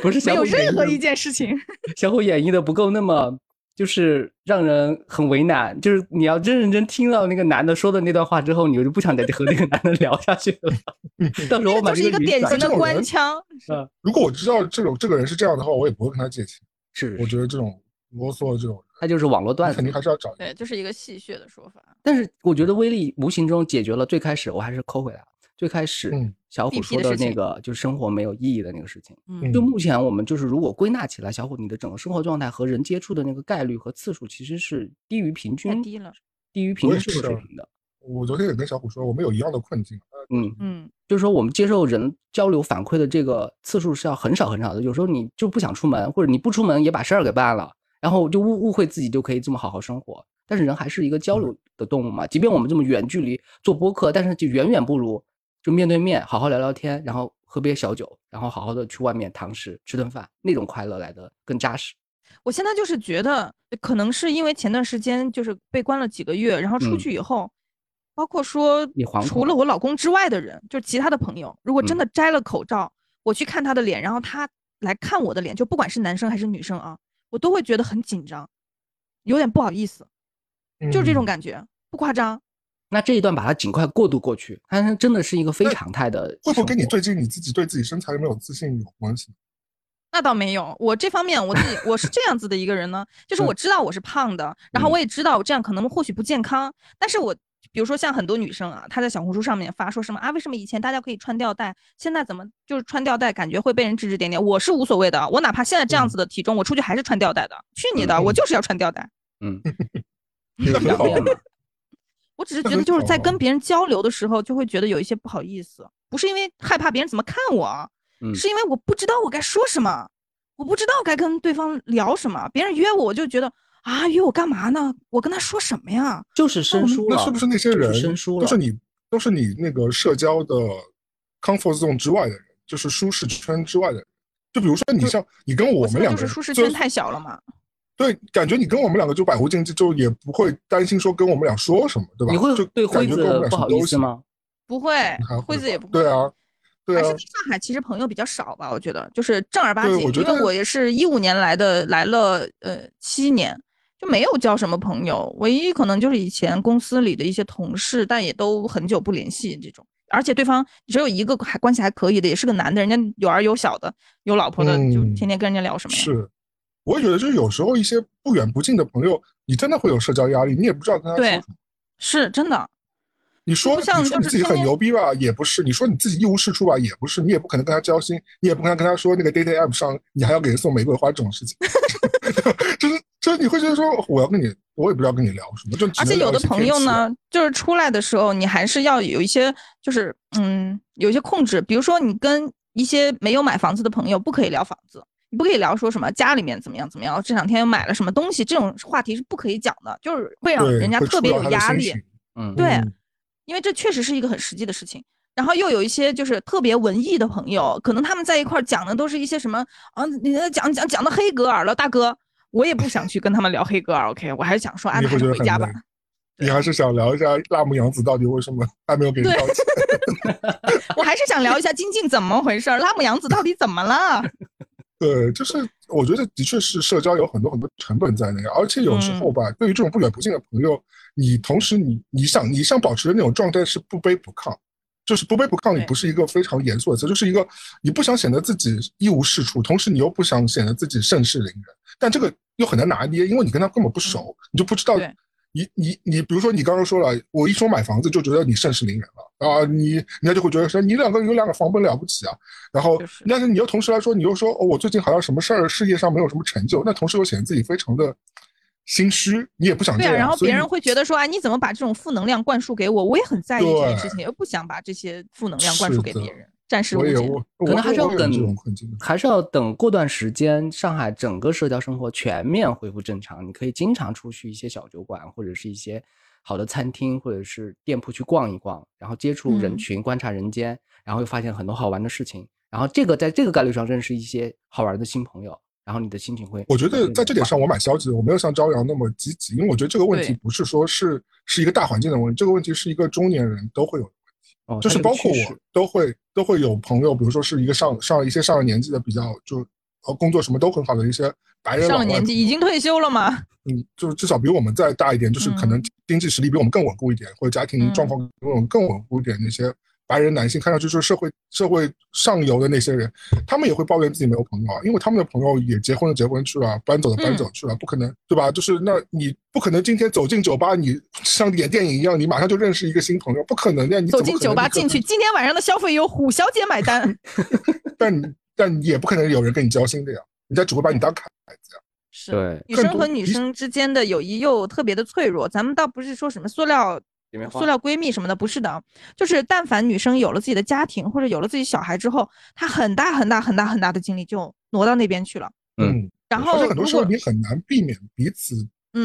不是没有任何一件事情。相互演绎的不够那么，就是让人很为难。就是你要真认真听到那个男的说的那段话之后，你就不想再和那个男的聊下去了。到时候我把这个典型的官腔。嗯，如果我知道这种这个人是这样的话，我也不会跟他借钱。是，我觉得这种啰嗦的这种。他就是网络段子，肯定还是要找。对，就是一个戏谑的说法。但是我觉得威力无形中解决了最开始，我还是抠回来了。最开始小虎说的那个，就是生活没有意义的那个事情。嗯，就目前我们就是如果归纳起来，小虎你的整个生活状态和人接触的那个概率和次数，其实是低于平均，低了，低于平均社会水平的。我昨天也跟小虎说，我们有一样的困境。嗯嗯，就是说我们接受人交流反馈的这个次数是要很少很少的。有时候你就不想出门，或者你不出门也把事儿给办了。然后就误误会自己就可以这么好好生活，但是人还是一个交流的动物嘛。即便我们这么远距离做播客，但是就远远不如就面对面好好聊聊天，然后喝杯小酒，然后好好的去外面堂食吃顿饭，那种快乐来的更扎实。我现在就是觉得，可能是因为前段时间就是被关了几个月，然后出去以后，包括说除了我老公之外的人，就其他的朋友，如果真的摘了口罩，我去看他的脸，然后他来看我的脸，就不管是男生还是女生啊。我都会觉得很紧张，有点不好意思，就是这种感觉，不夸张。那这一段把它尽快过渡过去，它真的是一个非常态的。会不会跟你最近你自己对自己身材有没有自信有关系？那倒没有，我这方面我自己我是这样子的一个人呢，就是我知道我是胖的，然后我也知道我这样可能或许不健康，但是我。比如说像很多女生啊，她在小红书上面发说什么啊？为什么以前大家可以穿吊带，现在怎么就是穿吊带感觉会被人指指点点？我是无所谓的，我哪怕现在这样子的体重，我出去还是穿吊带的。去你的，我就是要穿吊带。嗯。我只是觉得就是在跟别人交流的时候，就会觉得有一些不好意思，不是因为害怕别人怎么看我，是因为我不知道我该说什么，我不知道该跟对方聊什么。别人约我，我就觉得。啊，约我干嘛呢？我跟他说什么呀？就是生疏了。那是不是那些人生疏了？都是你，都是你那个社交的 comfort zone 之外的人，就是舒适圈之外的人。就比如说，你像你跟我们两个，就是舒适圈太小了嘛。对，感觉你跟我们两个就百无禁忌，就也不会担心说跟我们俩说什么，对吧？你会对辉子不好意思吗？不会，辉子也不会。对啊，对啊。还是上海其实朋友比较少吧？我觉得就是正儿八经，因为我也是一五年来的，来了呃七年。就没有交什么朋友，唯一可能就是以前公司里的一些同事，但也都很久不联系这种。而且对方只有一个还关系还可以的，也是个男的，人家有儿有小的，有老婆的，就天天跟人家聊什么呀？是，我也觉得就是有时候一些不远不近的朋友，你真的会有社交压力，你也不知道跟他说什么。是真的。你说你说你自己很牛逼吧，也不是；你说你自己一无是处吧，也不是。你也不可能跟他交心，你也不可能跟他说那个 dating app 上你还要给人送玫瑰花这种事情。就是就是你会觉得说我要跟你，我也不知道跟你聊什么。就而且有的朋友呢，就是出来的时候，你还是要有一些，就是嗯，有一些控制。比如说你跟一些没有买房子的朋友不可以聊房子，你不可以聊说什么家里面怎么样怎么样，这两天又买了什么东西，这种话题是不可以讲的，就是会让人家特别有压力。嗯，对，因为这确实是一个很实际的事情。然后又有一些就是特别文艺的朋友，可能他们在一块讲的都是一些什么啊，你讲讲讲到黑格尔了，大哥，我也不想去跟他们聊黑格尔。OK，我还是想说安排回家吧。你还是想聊一下辣目洋子到底为什么还没有给你道歉？我还是想聊一下金靖怎么回事，辣目洋子到底怎么了？对，就是我觉得的确是社交有很多很多成本在内，而且有时候吧，对于这种不远不近的朋友，你同时你你想你想保持的那种状态是不卑不亢，就是不卑不亢，你不是一个非常严肃的词，就是一个你不想显得自己一无是处，同时你又不想显得自己盛世凌人，但这个又很难拿捏，因为你跟他根本不熟，你就不知道。你你你，比如说你刚刚说了，我一说买房子就觉得你盛世凌人了啊，你人家就会觉得说你两个有两个房本了不起啊，然后但是你又同时来说，你又说哦，我最近好像什么事儿，事业上没有什么成就，那同时又显得自己非常的心虚，你也不想这样，然后别人会觉得说啊，你怎么把这种负能量灌输给我？我也很在意这件事情，又不想把这些负能量灌输给别人。暂时无解，可能还是要等，还是要等过段时间，上海整个社交生活全面恢复正常，你可以经常出去一些小酒馆，或者是一些好的餐厅，或者是店铺去逛一逛，然后接触人群，观察人间，然后又发现很多好玩的事情，然后这个在这个概率上认识一些好玩的新朋友，然后你的心情会。我觉得在这点上我蛮消极的，我没有像朝阳那么积极，因为我觉得这个问题不是说是是一个大环境的问题，这个问题是一个中年人都会有。就是包括我都会都会有朋友，比如说是一个上上一些上了年纪的比较就呃工作什么都很好的一些白人上了年纪已经退休了吗？嗯，就是至少比我们再大一点，就是可能经济实力比我们更稳固一点，或者家庭状况比我们更稳固一点那些。白人男性看上去就是社会社会上游的那些人，他们也会抱怨自己没有朋友啊，因为他们的朋友也结婚了结婚去了，搬走了搬走去了，不可能对吧？就是那你不可能今天走进酒吧，你像演电影一样，你马上就认识一个新朋友，不可能的。你走进酒吧进去，今天晚上的消费由虎小姐买单。但但也不可能有人跟你交心的呀，人家只会把你当孩子呀。是，女生和女生之间的友谊又特别的脆弱，咱们倒不是说什么塑料。塑料闺蜜什么的不是的，就是但凡女生有了自己的家庭或者有了自己小孩之后，她很大很大很大很大的精力就挪到那边去了。嗯，然后很多时候你很难避免彼此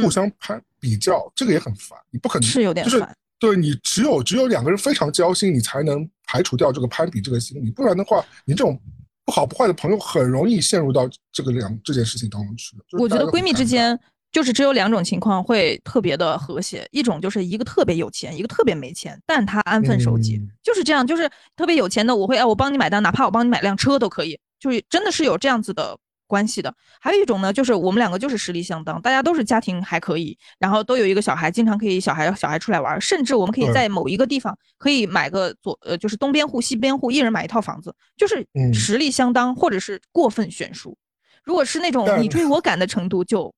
互相攀比较，这个也很烦。你不可能是有点烦，对你只有只有两个人非常交心，你才能排除掉这个攀比这个心理，不然的话，你这种不好不坏的朋友很容易陷入到这个两这件事情当中去。我觉得闺蜜之间。就是只有两种情况会特别的和谐，一种就是一个特别有钱，一个特别没钱，但他安分守己，就是这样。就是特别有钱的，我会哎，我帮你买单，哪怕我帮你买辆车都可以，就是真的是有这样子的关系的。还有一种呢，就是我们两个就是实力相当，大家都是家庭还可以，然后都有一个小孩，经常可以小孩小孩出来玩，甚至我们可以在某一个地方可以买个左呃，就是东边户西边户，一人买一套房子，就是实力相当，或者是过分悬殊。如果是那种你追我赶的程度，就。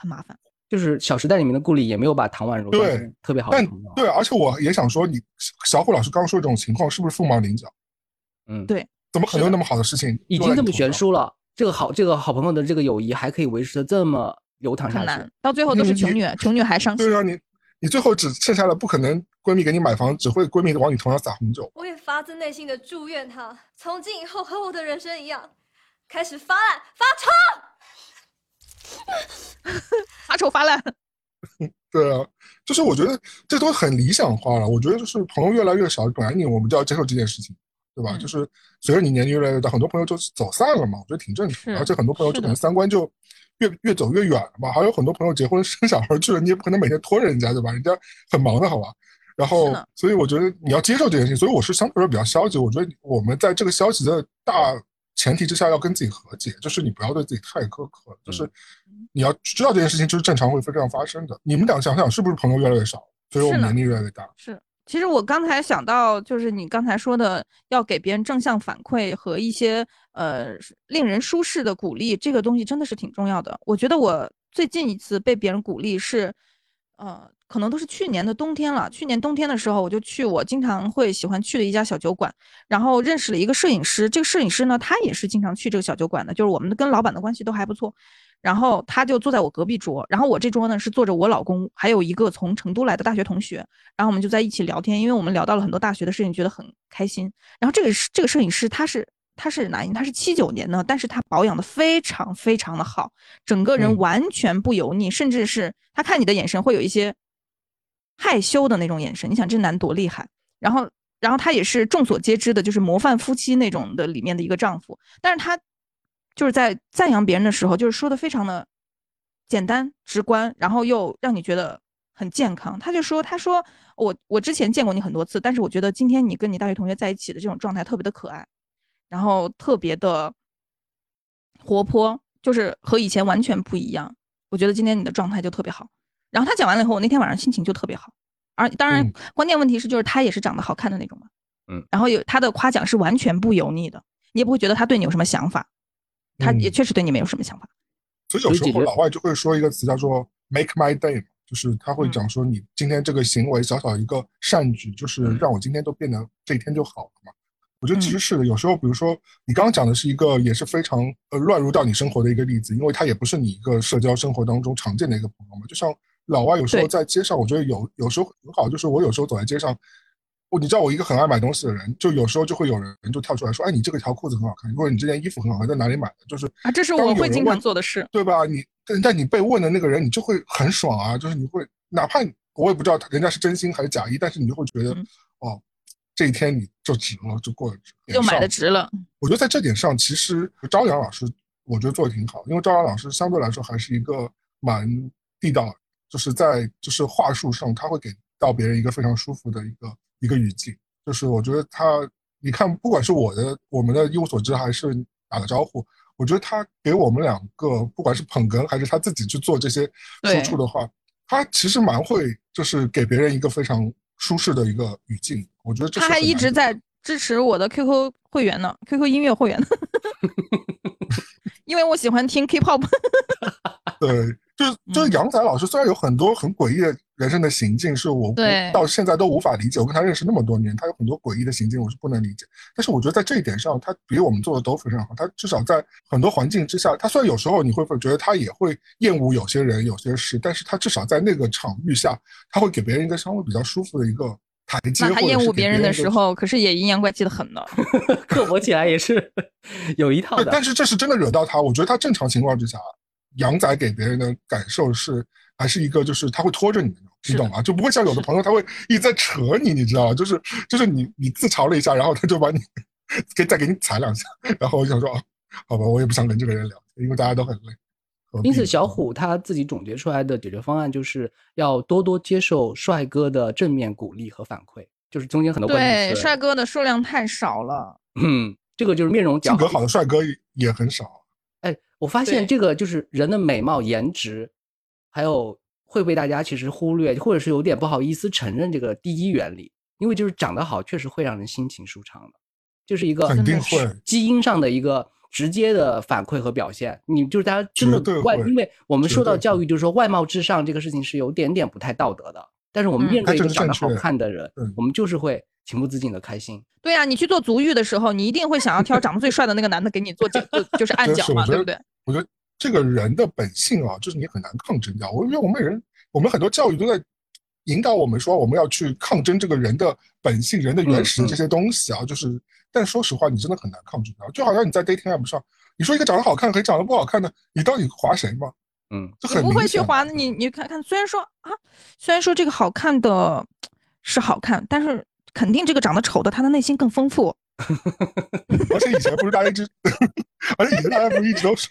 很麻烦，就是《小时代》里面的顾里也没有把唐宛如对特别好的朋友。对，而且我也想说，你小虎老师刚刚说的这种情况是不是凤毛麟角？嗯，对，怎么可能有那么好的事情？已经这么悬殊了，这个好，这个好朋友的这个友谊还可以维持的这么流淌下去，到最后都是穷女，穷女还伤心。对啊，你你最后只剩下了不可能闺蜜给你买房，只会闺蜜往你头上撒红酒。我也发自内心的祝愿她，从今以后和我的人生一样，开始发烂发臭。发丑发烂，对啊，就是我觉得这都很理想化了。我觉得就是朋友越来越少，本来你我们就要接受这件事情，对吧？就是随着你年纪越来越大，很多朋友就走散了嘛，我觉得挺正常。而且很多朋友就可能三观就越越走越远了嘛。还有很多朋友结婚 生小孩去了，你也不可能每天拖着人家，对吧？人家很忙的，好吧？然后，所以我觉得你要接受这件事情。所以我是相对来说比较消极。我觉得我们在这个消极的大。前提之下要跟自己和解，就是你不要对自己太苛刻，就是你要知道这件事情就是正常会这样发生的。你们俩想想，是不是朋友越来越少，所以我们年龄越来越大？是，其实我刚才想到，就是你刚才说的，要给别人正向反馈和一些呃令人舒适的鼓励，这个东西真的是挺重要的。我觉得我最近一次被别人鼓励是，呃。可能都是去年的冬天了。去年冬天的时候，我就去我经常会喜欢去的一家小酒馆，然后认识了一个摄影师。这个摄影师呢，他也是经常去这个小酒馆的，就是我们跟老板的关系都还不错。然后他就坐在我隔壁桌，然后我这桌呢是坐着我老公，还有一个从成都来的大学同学。然后我们就在一起聊天，因为我们聊到了很多大学的事情，觉得很开心。然后这个这个摄影师他是。他是哪一年？他是七九年的，但是他保养的非常非常的好，整个人完全不油腻，甚至是他看你的眼神会有一些害羞的那种眼神。你想这男多厉害？然后，然后他也是众所皆知的，就是模范夫妻那种的里面的一个丈夫。但是他就是在赞扬别人的时候，就是说的非常的简单直观，然后又让你觉得很健康。他就说：“他说我我之前见过你很多次，但是我觉得今天你跟你大学同学在一起的这种状态特别的可爱。”然后特别的活泼，就是和以前完全不一样。我觉得今天你的状态就特别好。然后他讲完了以后，我那天晚上心情就特别好。而当然，关键问题是，就是他也是长得好看的那种嘛。嗯。然后有他的夸奖是完全不油腻的，你也不会觉得他对你有什么想法。他也确实对你没有什么想法。所以有时候老外就会说一个词叫做 “make my day”，就是他会讲说你今天这个行为小小一个善举，就是让我今天都变得这一天就好了嘛。我觉得其实是的，有时候，比如说你刚刚讲的是一个也是非常呃乱入到你生活的一个例子，因为他也不是你一个社交生活当中常见的一个朋友嘛。就像老外有时候在街上，我觉得有有时候很好，就是我有时候走在街上，我你知道我一个很爱买东西的人，就有时候就会有人就跳出来说，哎，你这个条裤子很好看，或者你这件衣服很好看，在哪里买的？就是啊，这是我会经常做的事，对吧？你但但你被问的那个人，你就会很爽啊，就是你会哪怕我也不知道人家是真心还是假意，但是你就会觉得哦。这一天你就值了，就过得值，就买的值了。我觉得在这点上，其实朝阳老师我觉得做的挺好，因为朝阳老师相对来说还是一个蛮地道，就是在就是话术上，他会给到别人一个非常舒服的一个一个语境。就是我觉得他，你看，不管是我的我们的一无所知，还是打个招呼，我觉得他给我们两个，不管是捧哏还是他自己去做这些输出的话，他其实蛮会，就是给别人一个非常。舒适的一个语境，我觉得这他还一直在支持我的 QQ 会员呢，QQ 音乐会员 因为我喜欢听 K-pop。对。就是就是杨仔老师，虽然有很多很诡异的人生的行径，是我到现在都无法理解。我跟他认识那么多年，他有很多诡异的行径，我是不能理解。但是我觉得在这一点上，他比我们做的都非常好。他至少在很多环境之下，他虽然有时候你会觉得他也会厌恶有些人、有些事，但是他至少在那个场域下，他会给别人一个相对比较舒服的一个台阶。那他厌恶别人的时候，可是也阴阳怪气的很呢，刻薄起来也是 有一套的。但是这是真的惹到他，我觉得他正常情况之下。杨仔给别人的感受是，还是一个就是他会拖着你，你懂吗？就不会像有的朋友他会一直在扯你，你知道吗？就是就是你你自嘲了一下，然后他就把你给再给你踩两下，然后我想说啊，好吧，我也不想跟这个人聊，因为大家都很累。因此，小虎他自己总结出来的解决方案就是要多多接受帅哥的正面鼓励和反馈，就是中间很多对帅哥的数量太少了。嗯，这个就是面容性格好的帅哥也很少。我发现这个就是人的美貌、颜值，还有会被大家其实忽略，或者是有点不好意思承认这个第一原理，因为就是长得好确实会让人心情舒畅的，就是一个肯定会。基因上的一个直接的反馈和表现。你就是大家真的外，因为我们受到教育就是说外貌至上这个事情是有点点不太道德的，但是我们面对一个长得好看的人，我们就是会情不自禁的开心。对呀，你去做足浴的时候，你一定会想要挑长得最帅的那个男的给你做脚，就是按脚嘛，对不对？我觉得这个人的本性啊，就是你很难抗争掉。我因为我们人，我们很多教育都在引导我们说，我们要去抗争这个人的本性、人的原始的这些东西啊。就是，但说实话，你真的很难抗拒掉。就好像你在 dating app 上，你说一个长得好看和长得不好看的，你到底划谁嘛？嗯，就很不会去划你。你看看，虽然说啊，虽然说这个好看的 是好看，但是肯定这个长得丑的，他的内心更丰富。而且以前不是大家一直，而且以前大家不是一直都说，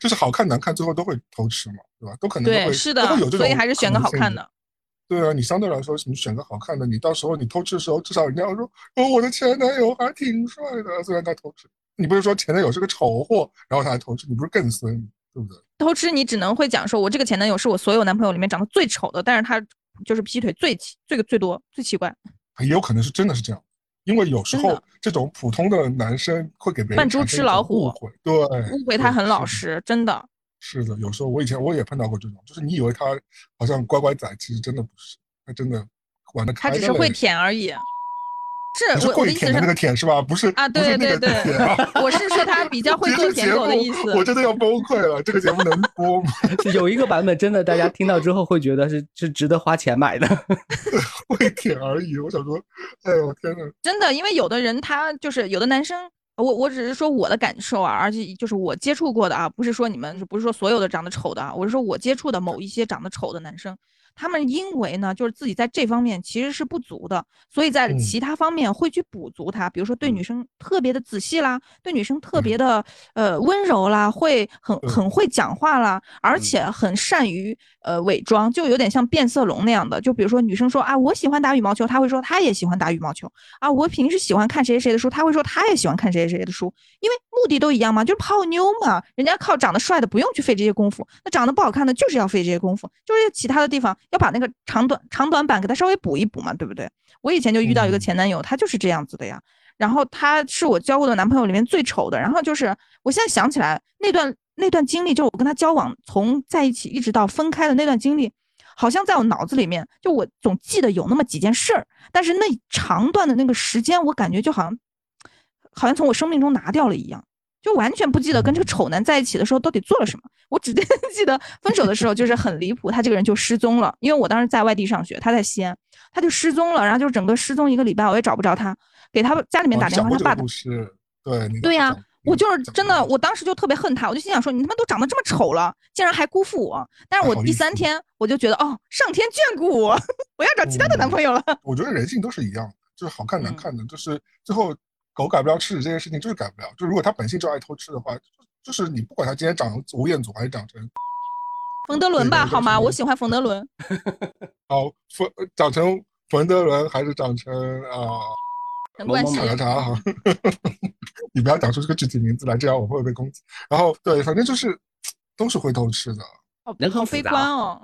就是好看难看最后都会偷吃嘛，对吧？都可能对，是的，所以还是选个好看的。对啊，你相对来说，你选个好看的，你到时候你偷吃的时候，至少人家要说，哦，我的前男友还挺帅的，虽然他偷吃。你不是说前男友是个丑货，然后他还偷吃，你不是更损，对不对？偷吃你只能会讲说，我这个前男友是我所有男朋友里面长得最丑的，但是他就是劈腿最奇，最最多，最奇怪。也有可能是真的是这样。因为有时候这种普通的男生会给别人扮猪吃老虎，误会，对，误会他很老实，真的是的。有时候我以前我也碰到过这种，就是你以为他好像乖乖仔，其实真的不是，他真的玩的开。他只是会舔而已。是我的意思是那个舔是吧？不是啊，对对对，我是说他比较 会做舔狗的意思。我真的要崩溃了，这个节目能播吗？有一个版本真的，大家听到之后会觉得是是值得花钱买的。会舔而已，我想说，哎呦天呐。真的，因为有的人他就是有的男生我我只是说我的感受啊，而且就是我接触过的啊，不是说你们不是说所有的长得丑的啊，我是说我接触的某一些长得丑的男生。他们因为呢，就是自己在这方面其实是不足的，所以在其他方面会去补足他。比如说对女生特别的仔细啦，对女生特别的呃温柔啦，会很很会讲话啦，而且很善于呃伪装，就有点像变色龙那样的。就比如说女生说啊，我喜欢打羽毛球，他会说他也喜欢打羽毛球啊。我平时喜欢看谁谁谁的书，他会说他也喜欢看谁谁谁的书，因为目的都一样嘛，就是泡妞嘛。人家靠长得帅的不用去费这些功夫，那长得不好看的就是要费这些功夫，就是其他的地方。要把那个长短长短板给他稍微补一补嘛，对不对？我以前就遇到一个前男友，他就是这样子的呀。然后他是我交过的男朋友里面最丑的。然后就是我现在想起来那段那段经历，就是我跟他交往从在一起一直到分开的那段经历，好像在我脑子里面，就我总记得有那么几件事儿，但是那长段的那个时间，我感觉就好像好像从我生命中拿掉了一样。就完全不记得跟这个丑男在一起的时候到底做了什么，我只 记得分手的时候就是很离谱，他这个人就失踪了。因为我当时在外地上学，他在西安，他就失踪了，然后就整个失踪一个礼拜，我也找不着他，给他家里面打电话，他爸对对呀，我就是真的，我当时就特别恨他，我就心想说你他妈都长得这么丑了，竟然还辜负我。但是我第三天我就觉得哦，上天眷顾我，我要找其他的男朋友了。我觉得人性都是一样的，就是好看难看的，就是最后。狗改不了吃屎这件事情就是改不了，就如果它本性就爱偷吃的话，就是你不管它今天长吴彦祖还是长成冯德伦吧，好吗？我喜欢冯德伦。好，冯长成冯德伦还是长成啊？陈冠希。查查哈，你不要讲出这个具体名字来，这样我会被攻击。然后对，反正就是 都是会偷吃的。哦，好悲观哦。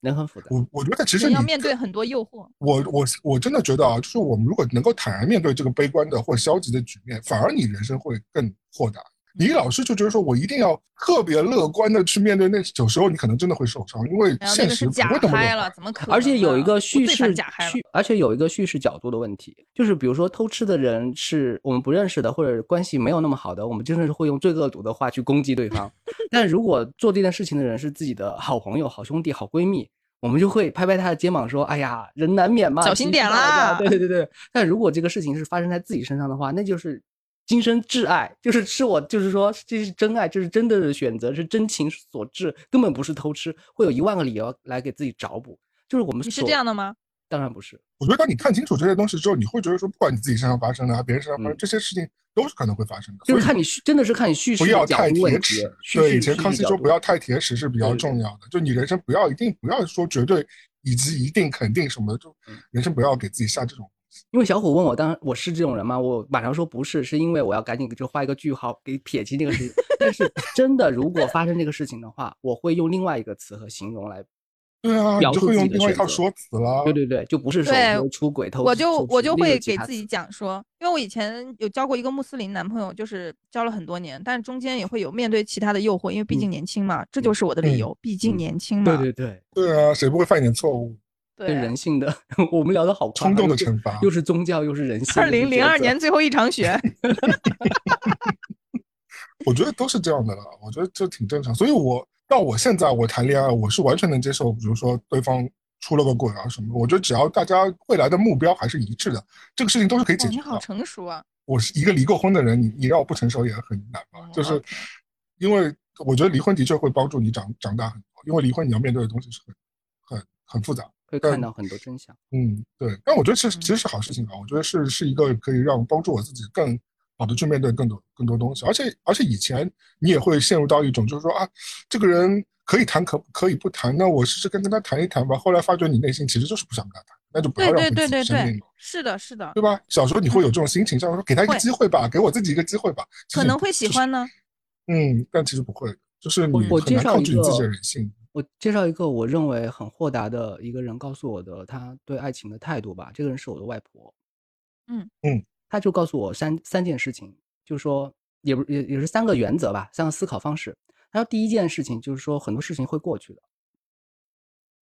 人很复杂，我我觉得其实你要面对很多诱惑。我我我真的觉得啊，就是我们如果能够坦然面对这个悲观的或消极的局面，反而你人生会更豁达。你老师就觉得说我一定要特别乐观的去面对，那有时候你可能真的会受伤，因为现实不会这么了，怎么可能？而且有一个叙事叙，而且有一个叙事角度的问题，就是比如说偷吃的人是我们不认识的，或者关系没有那么好的，我们真的是会用最恶毒的话去攻击对方。但如果做这件事情的人是自己的好朋友、好兄弟、好闺蜜。我们就会拍拍他的肩膀说：“哎呀，人难免嘛，小心点啦。”对对对对。但如果这个事情是发生在自己身上的话，那就是今生挚爱，就是是我，就是说这是真爱，这是真的选择，是真情所致，根本不是偷吃，会有一万个理由来给自己找补。就是我们是这样的吗？当然不是。我觉得当你看清楚这些东西之后，你会觉得说，不管你自己身上发生的，别人身上发生这些事情，都是可能会发生的。就是看你真的是看你叙事不要太铁齿。对，以前康熙说不要太铁齿是比较重要的。就你人生不要一定不要说绝对。以及一定肯定什么，就人生不要给自己下这种。因为小虎问我，当我是这种人吗？我马上说不是，是因为我要赶紧就画一个句号，给撇清这个事情。但是真的，如果发生这个事情的话，我会用另外一个词和形容来。对啊，你就会用另外一套说辞了。对对对，就不是说出轨偷。我就我就会给自己讲说，因为我以前有交过一个穆斯林男朋友，就是交了很多年，但是中间也会有面对其他的诱惑，因为毕竟年轻嘛，这就是我的理由，毕竟年轻嘛。对对对。对啊，谁不会犯一点错误？对人性的，我们聊的好冲动的惩罚，又是宗教又是人性。二零零二年最后一场雪。我觉得都是这样的了，我觉得这挺正常，所以我。到我现在，我谈恋爱，我是完全能接受。比如说对方出了个轨啊什么，我觉得只要大家未来的目标还是一致的，这个事情都是可以解决的。你好成熟啊！我是一个离过婚的人，你你让我不成熟也很难吧？就是因为我觉得离婚的确会帮助你长长大很多，因为离婚你要面对的东西是很很很复杂，会看到很多真相。嗯，对。但我觉得其实其实是好事情啊，我觉得是是一个可以让帮助我自己更。好的，去面对更多更多东西，而且而且以前你也会陷入到一种，就是说啊，这个人可以谈，可可以不谈，那我试试跟跟他谈一谈吧。后来发觉你内心其实就是不想跟他谈，那就不要让自己生病了。是的，是的，对吧？小时候你会有这种心情，像说给他一个机会吧，给我自己一个机会吧，可能会喜欢呢。嗯，但其实不会，就是你很难抗拒你自己的人性。我介绍一个我认为很豁达的一个人告诉我的他对爱情的态度吧。这个人是我的外婆。嗯嗯。他就告诉我三三件事情，就是说也不也也是三个原则吧，三个思考方式。他说第一件事情就是说很多事情会过去的，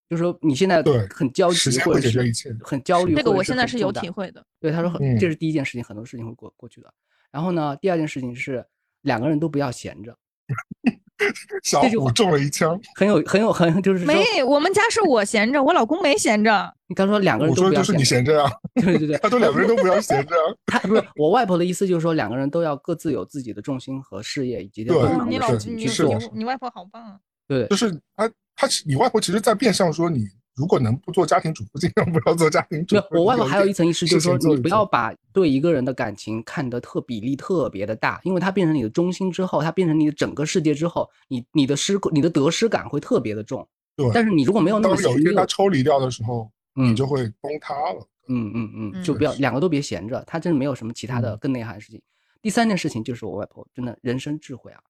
就是说你现在很焦急或者是很焦虑，这个我现在是有体会的。对，他说很这是第一件事情，很多事情会过过去的。然后呢，第二件事情是两个人都不要闲着，小虎中了一枪，很有很有很就是没，我们家是我闲着，我老公没闲着。你刚说两个人，我说就是你闲着啊，对对对，他说两个人都不要 闲着。他不是我外婆的意思，就是说两个人都要各自有自己的重心和事业以及对你老你你你你外婆好棒啊！对，就是他他你外婆其实在变相说你。如果能不做家庭主妇，尽量不要做家庭主妇。我外婆还有一层意思，就是说你不要把对一个人的感情看得特比例特别的大，因为他变成你的中心之后，他变成你的整个世界之后，你你的失你的得失感会特别的重。对，但是你如果没有那么有一天他抽离掉的时候，你就会崩塌了。嗯嗯嗯，就不要两个都别闲着，他真的没有什么其他的更内涵的事情。第三件事情就是我外婆真的人生智慧啊，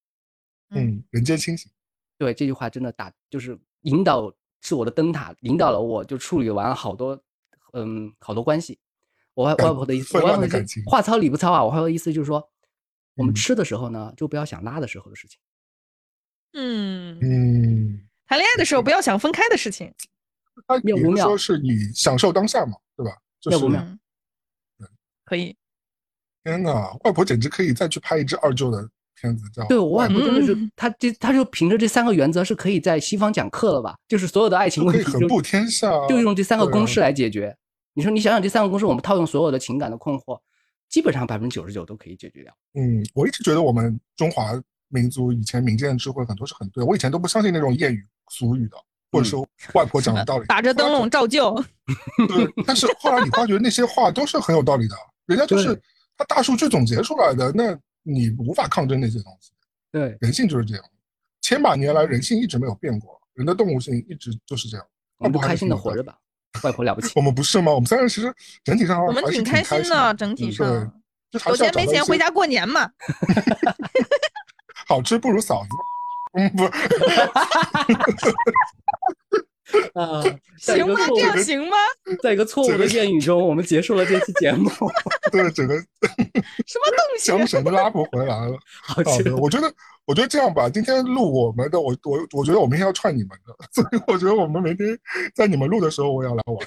嗯，人间清醒。对这句话真的打就是引导。是我的灯塔，引导了我，就处理完了好多，嗯，好多关系。我外外婆的意思，我外婆的话糙理不糙啊。我外婆的意思就是说，我们吃的时候呢，就不要想拉的时候的事情。嗯嗯，谈恋爱的时候不要想分开的事情。他比如说是你享受当下嘛，对吧？就是五秒。可以。天哪，外婆简直可以再去拍一支二舅的。片子叫对我外婆真的是，他这他就凭着这三个原则是可以在西方讲课了吧？就是所有的爱情问题横布天下，就用这三个公式来解决。你说你想想这三个公式，我们套用所有的情感的困惑，基本上百分之九十九都可以解决掉。嗯，我一直觉得我们中华民族以前民间的智慧很多是很对，我以前都不相信那种谚语俗语的，或者说外婆讲的道理，打着灯笼照旧。对，但是后来你发觉那些话都是很有道理的，人家就是他大数据总结出来的那。你无法抗争那些东西，对，人性就是这样，千百年来人性一直没有变过，人的动物性一直就是这样。我们不开心的活着吧，外婆了不起。我们不是吗？我们三人其实整体上我们挺开心的，整体上。有钱没钱回家过年嘛。好吃不如嫂子。嗯，不。啊，行吗？这样行吗？在一个错误的谚语中，我们结束了这期节目。对，整个什么东西？缰绳都拉不回来了。好的，我觉得，我觉得这样吧，今天录我们的，我我我觉得我明天要串你们的，所以我觉得我们明天在你们录的时候，我也要来玩。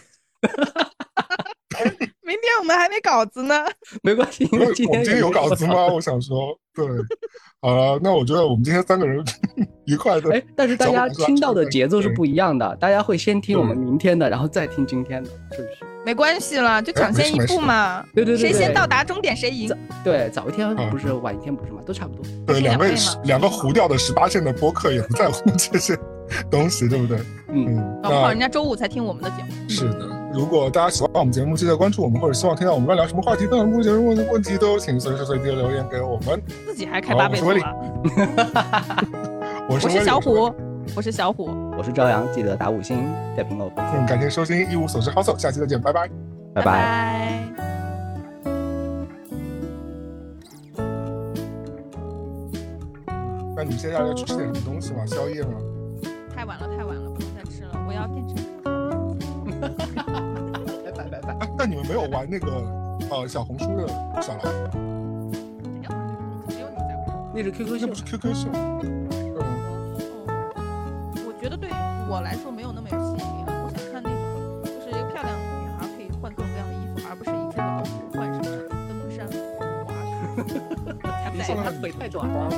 明天我们还没稿子呢，没关系，因为今天有稿子吗？我想说，对。好了，那我觉得我们今天三个人 愉快的。哎，但是大家听到的节奏是不一样的，大家会先听我们明天的，然后再听今天的，是不是？没关系了，就抢先一步嘛。对对对，谁先到达终点谁赢。对，早一天不是晚一天不是嘛？都差不多。对，两个两个糊掉的十八线的播客也不在乎这些 东西，对不对？嗯。搞不好人家周五才听我们的节目。是的。如果大家喜欢我们节目，记得关注我们，或者希望听到我们在聊什么话题，分享目前问的问题，都请随时随地留言给我们。自己还开八倍速了。我是小虎，我是小虎，我是朝阳，记得打五星在评论。嗯，感谢收听一无所知好走，下期再见，拜拜，拜拜。那你接下来要去吃点什么东西吗？宵夜吗？太晚了，太晚了，不能再吃了，我要变成。拜拜拜拜！但你们没有玩那个呃小红书的小老鼠？只有你在玩。那是 QQ 秀，不是 QQ 秀。嗯。我觉得对于我来说没有那么有吸引力了。我想看那种，就是一个漂亮女孩可以换各种各样的衣服，而不是一只老虎换什么登山滑雪。你说他腿太短了。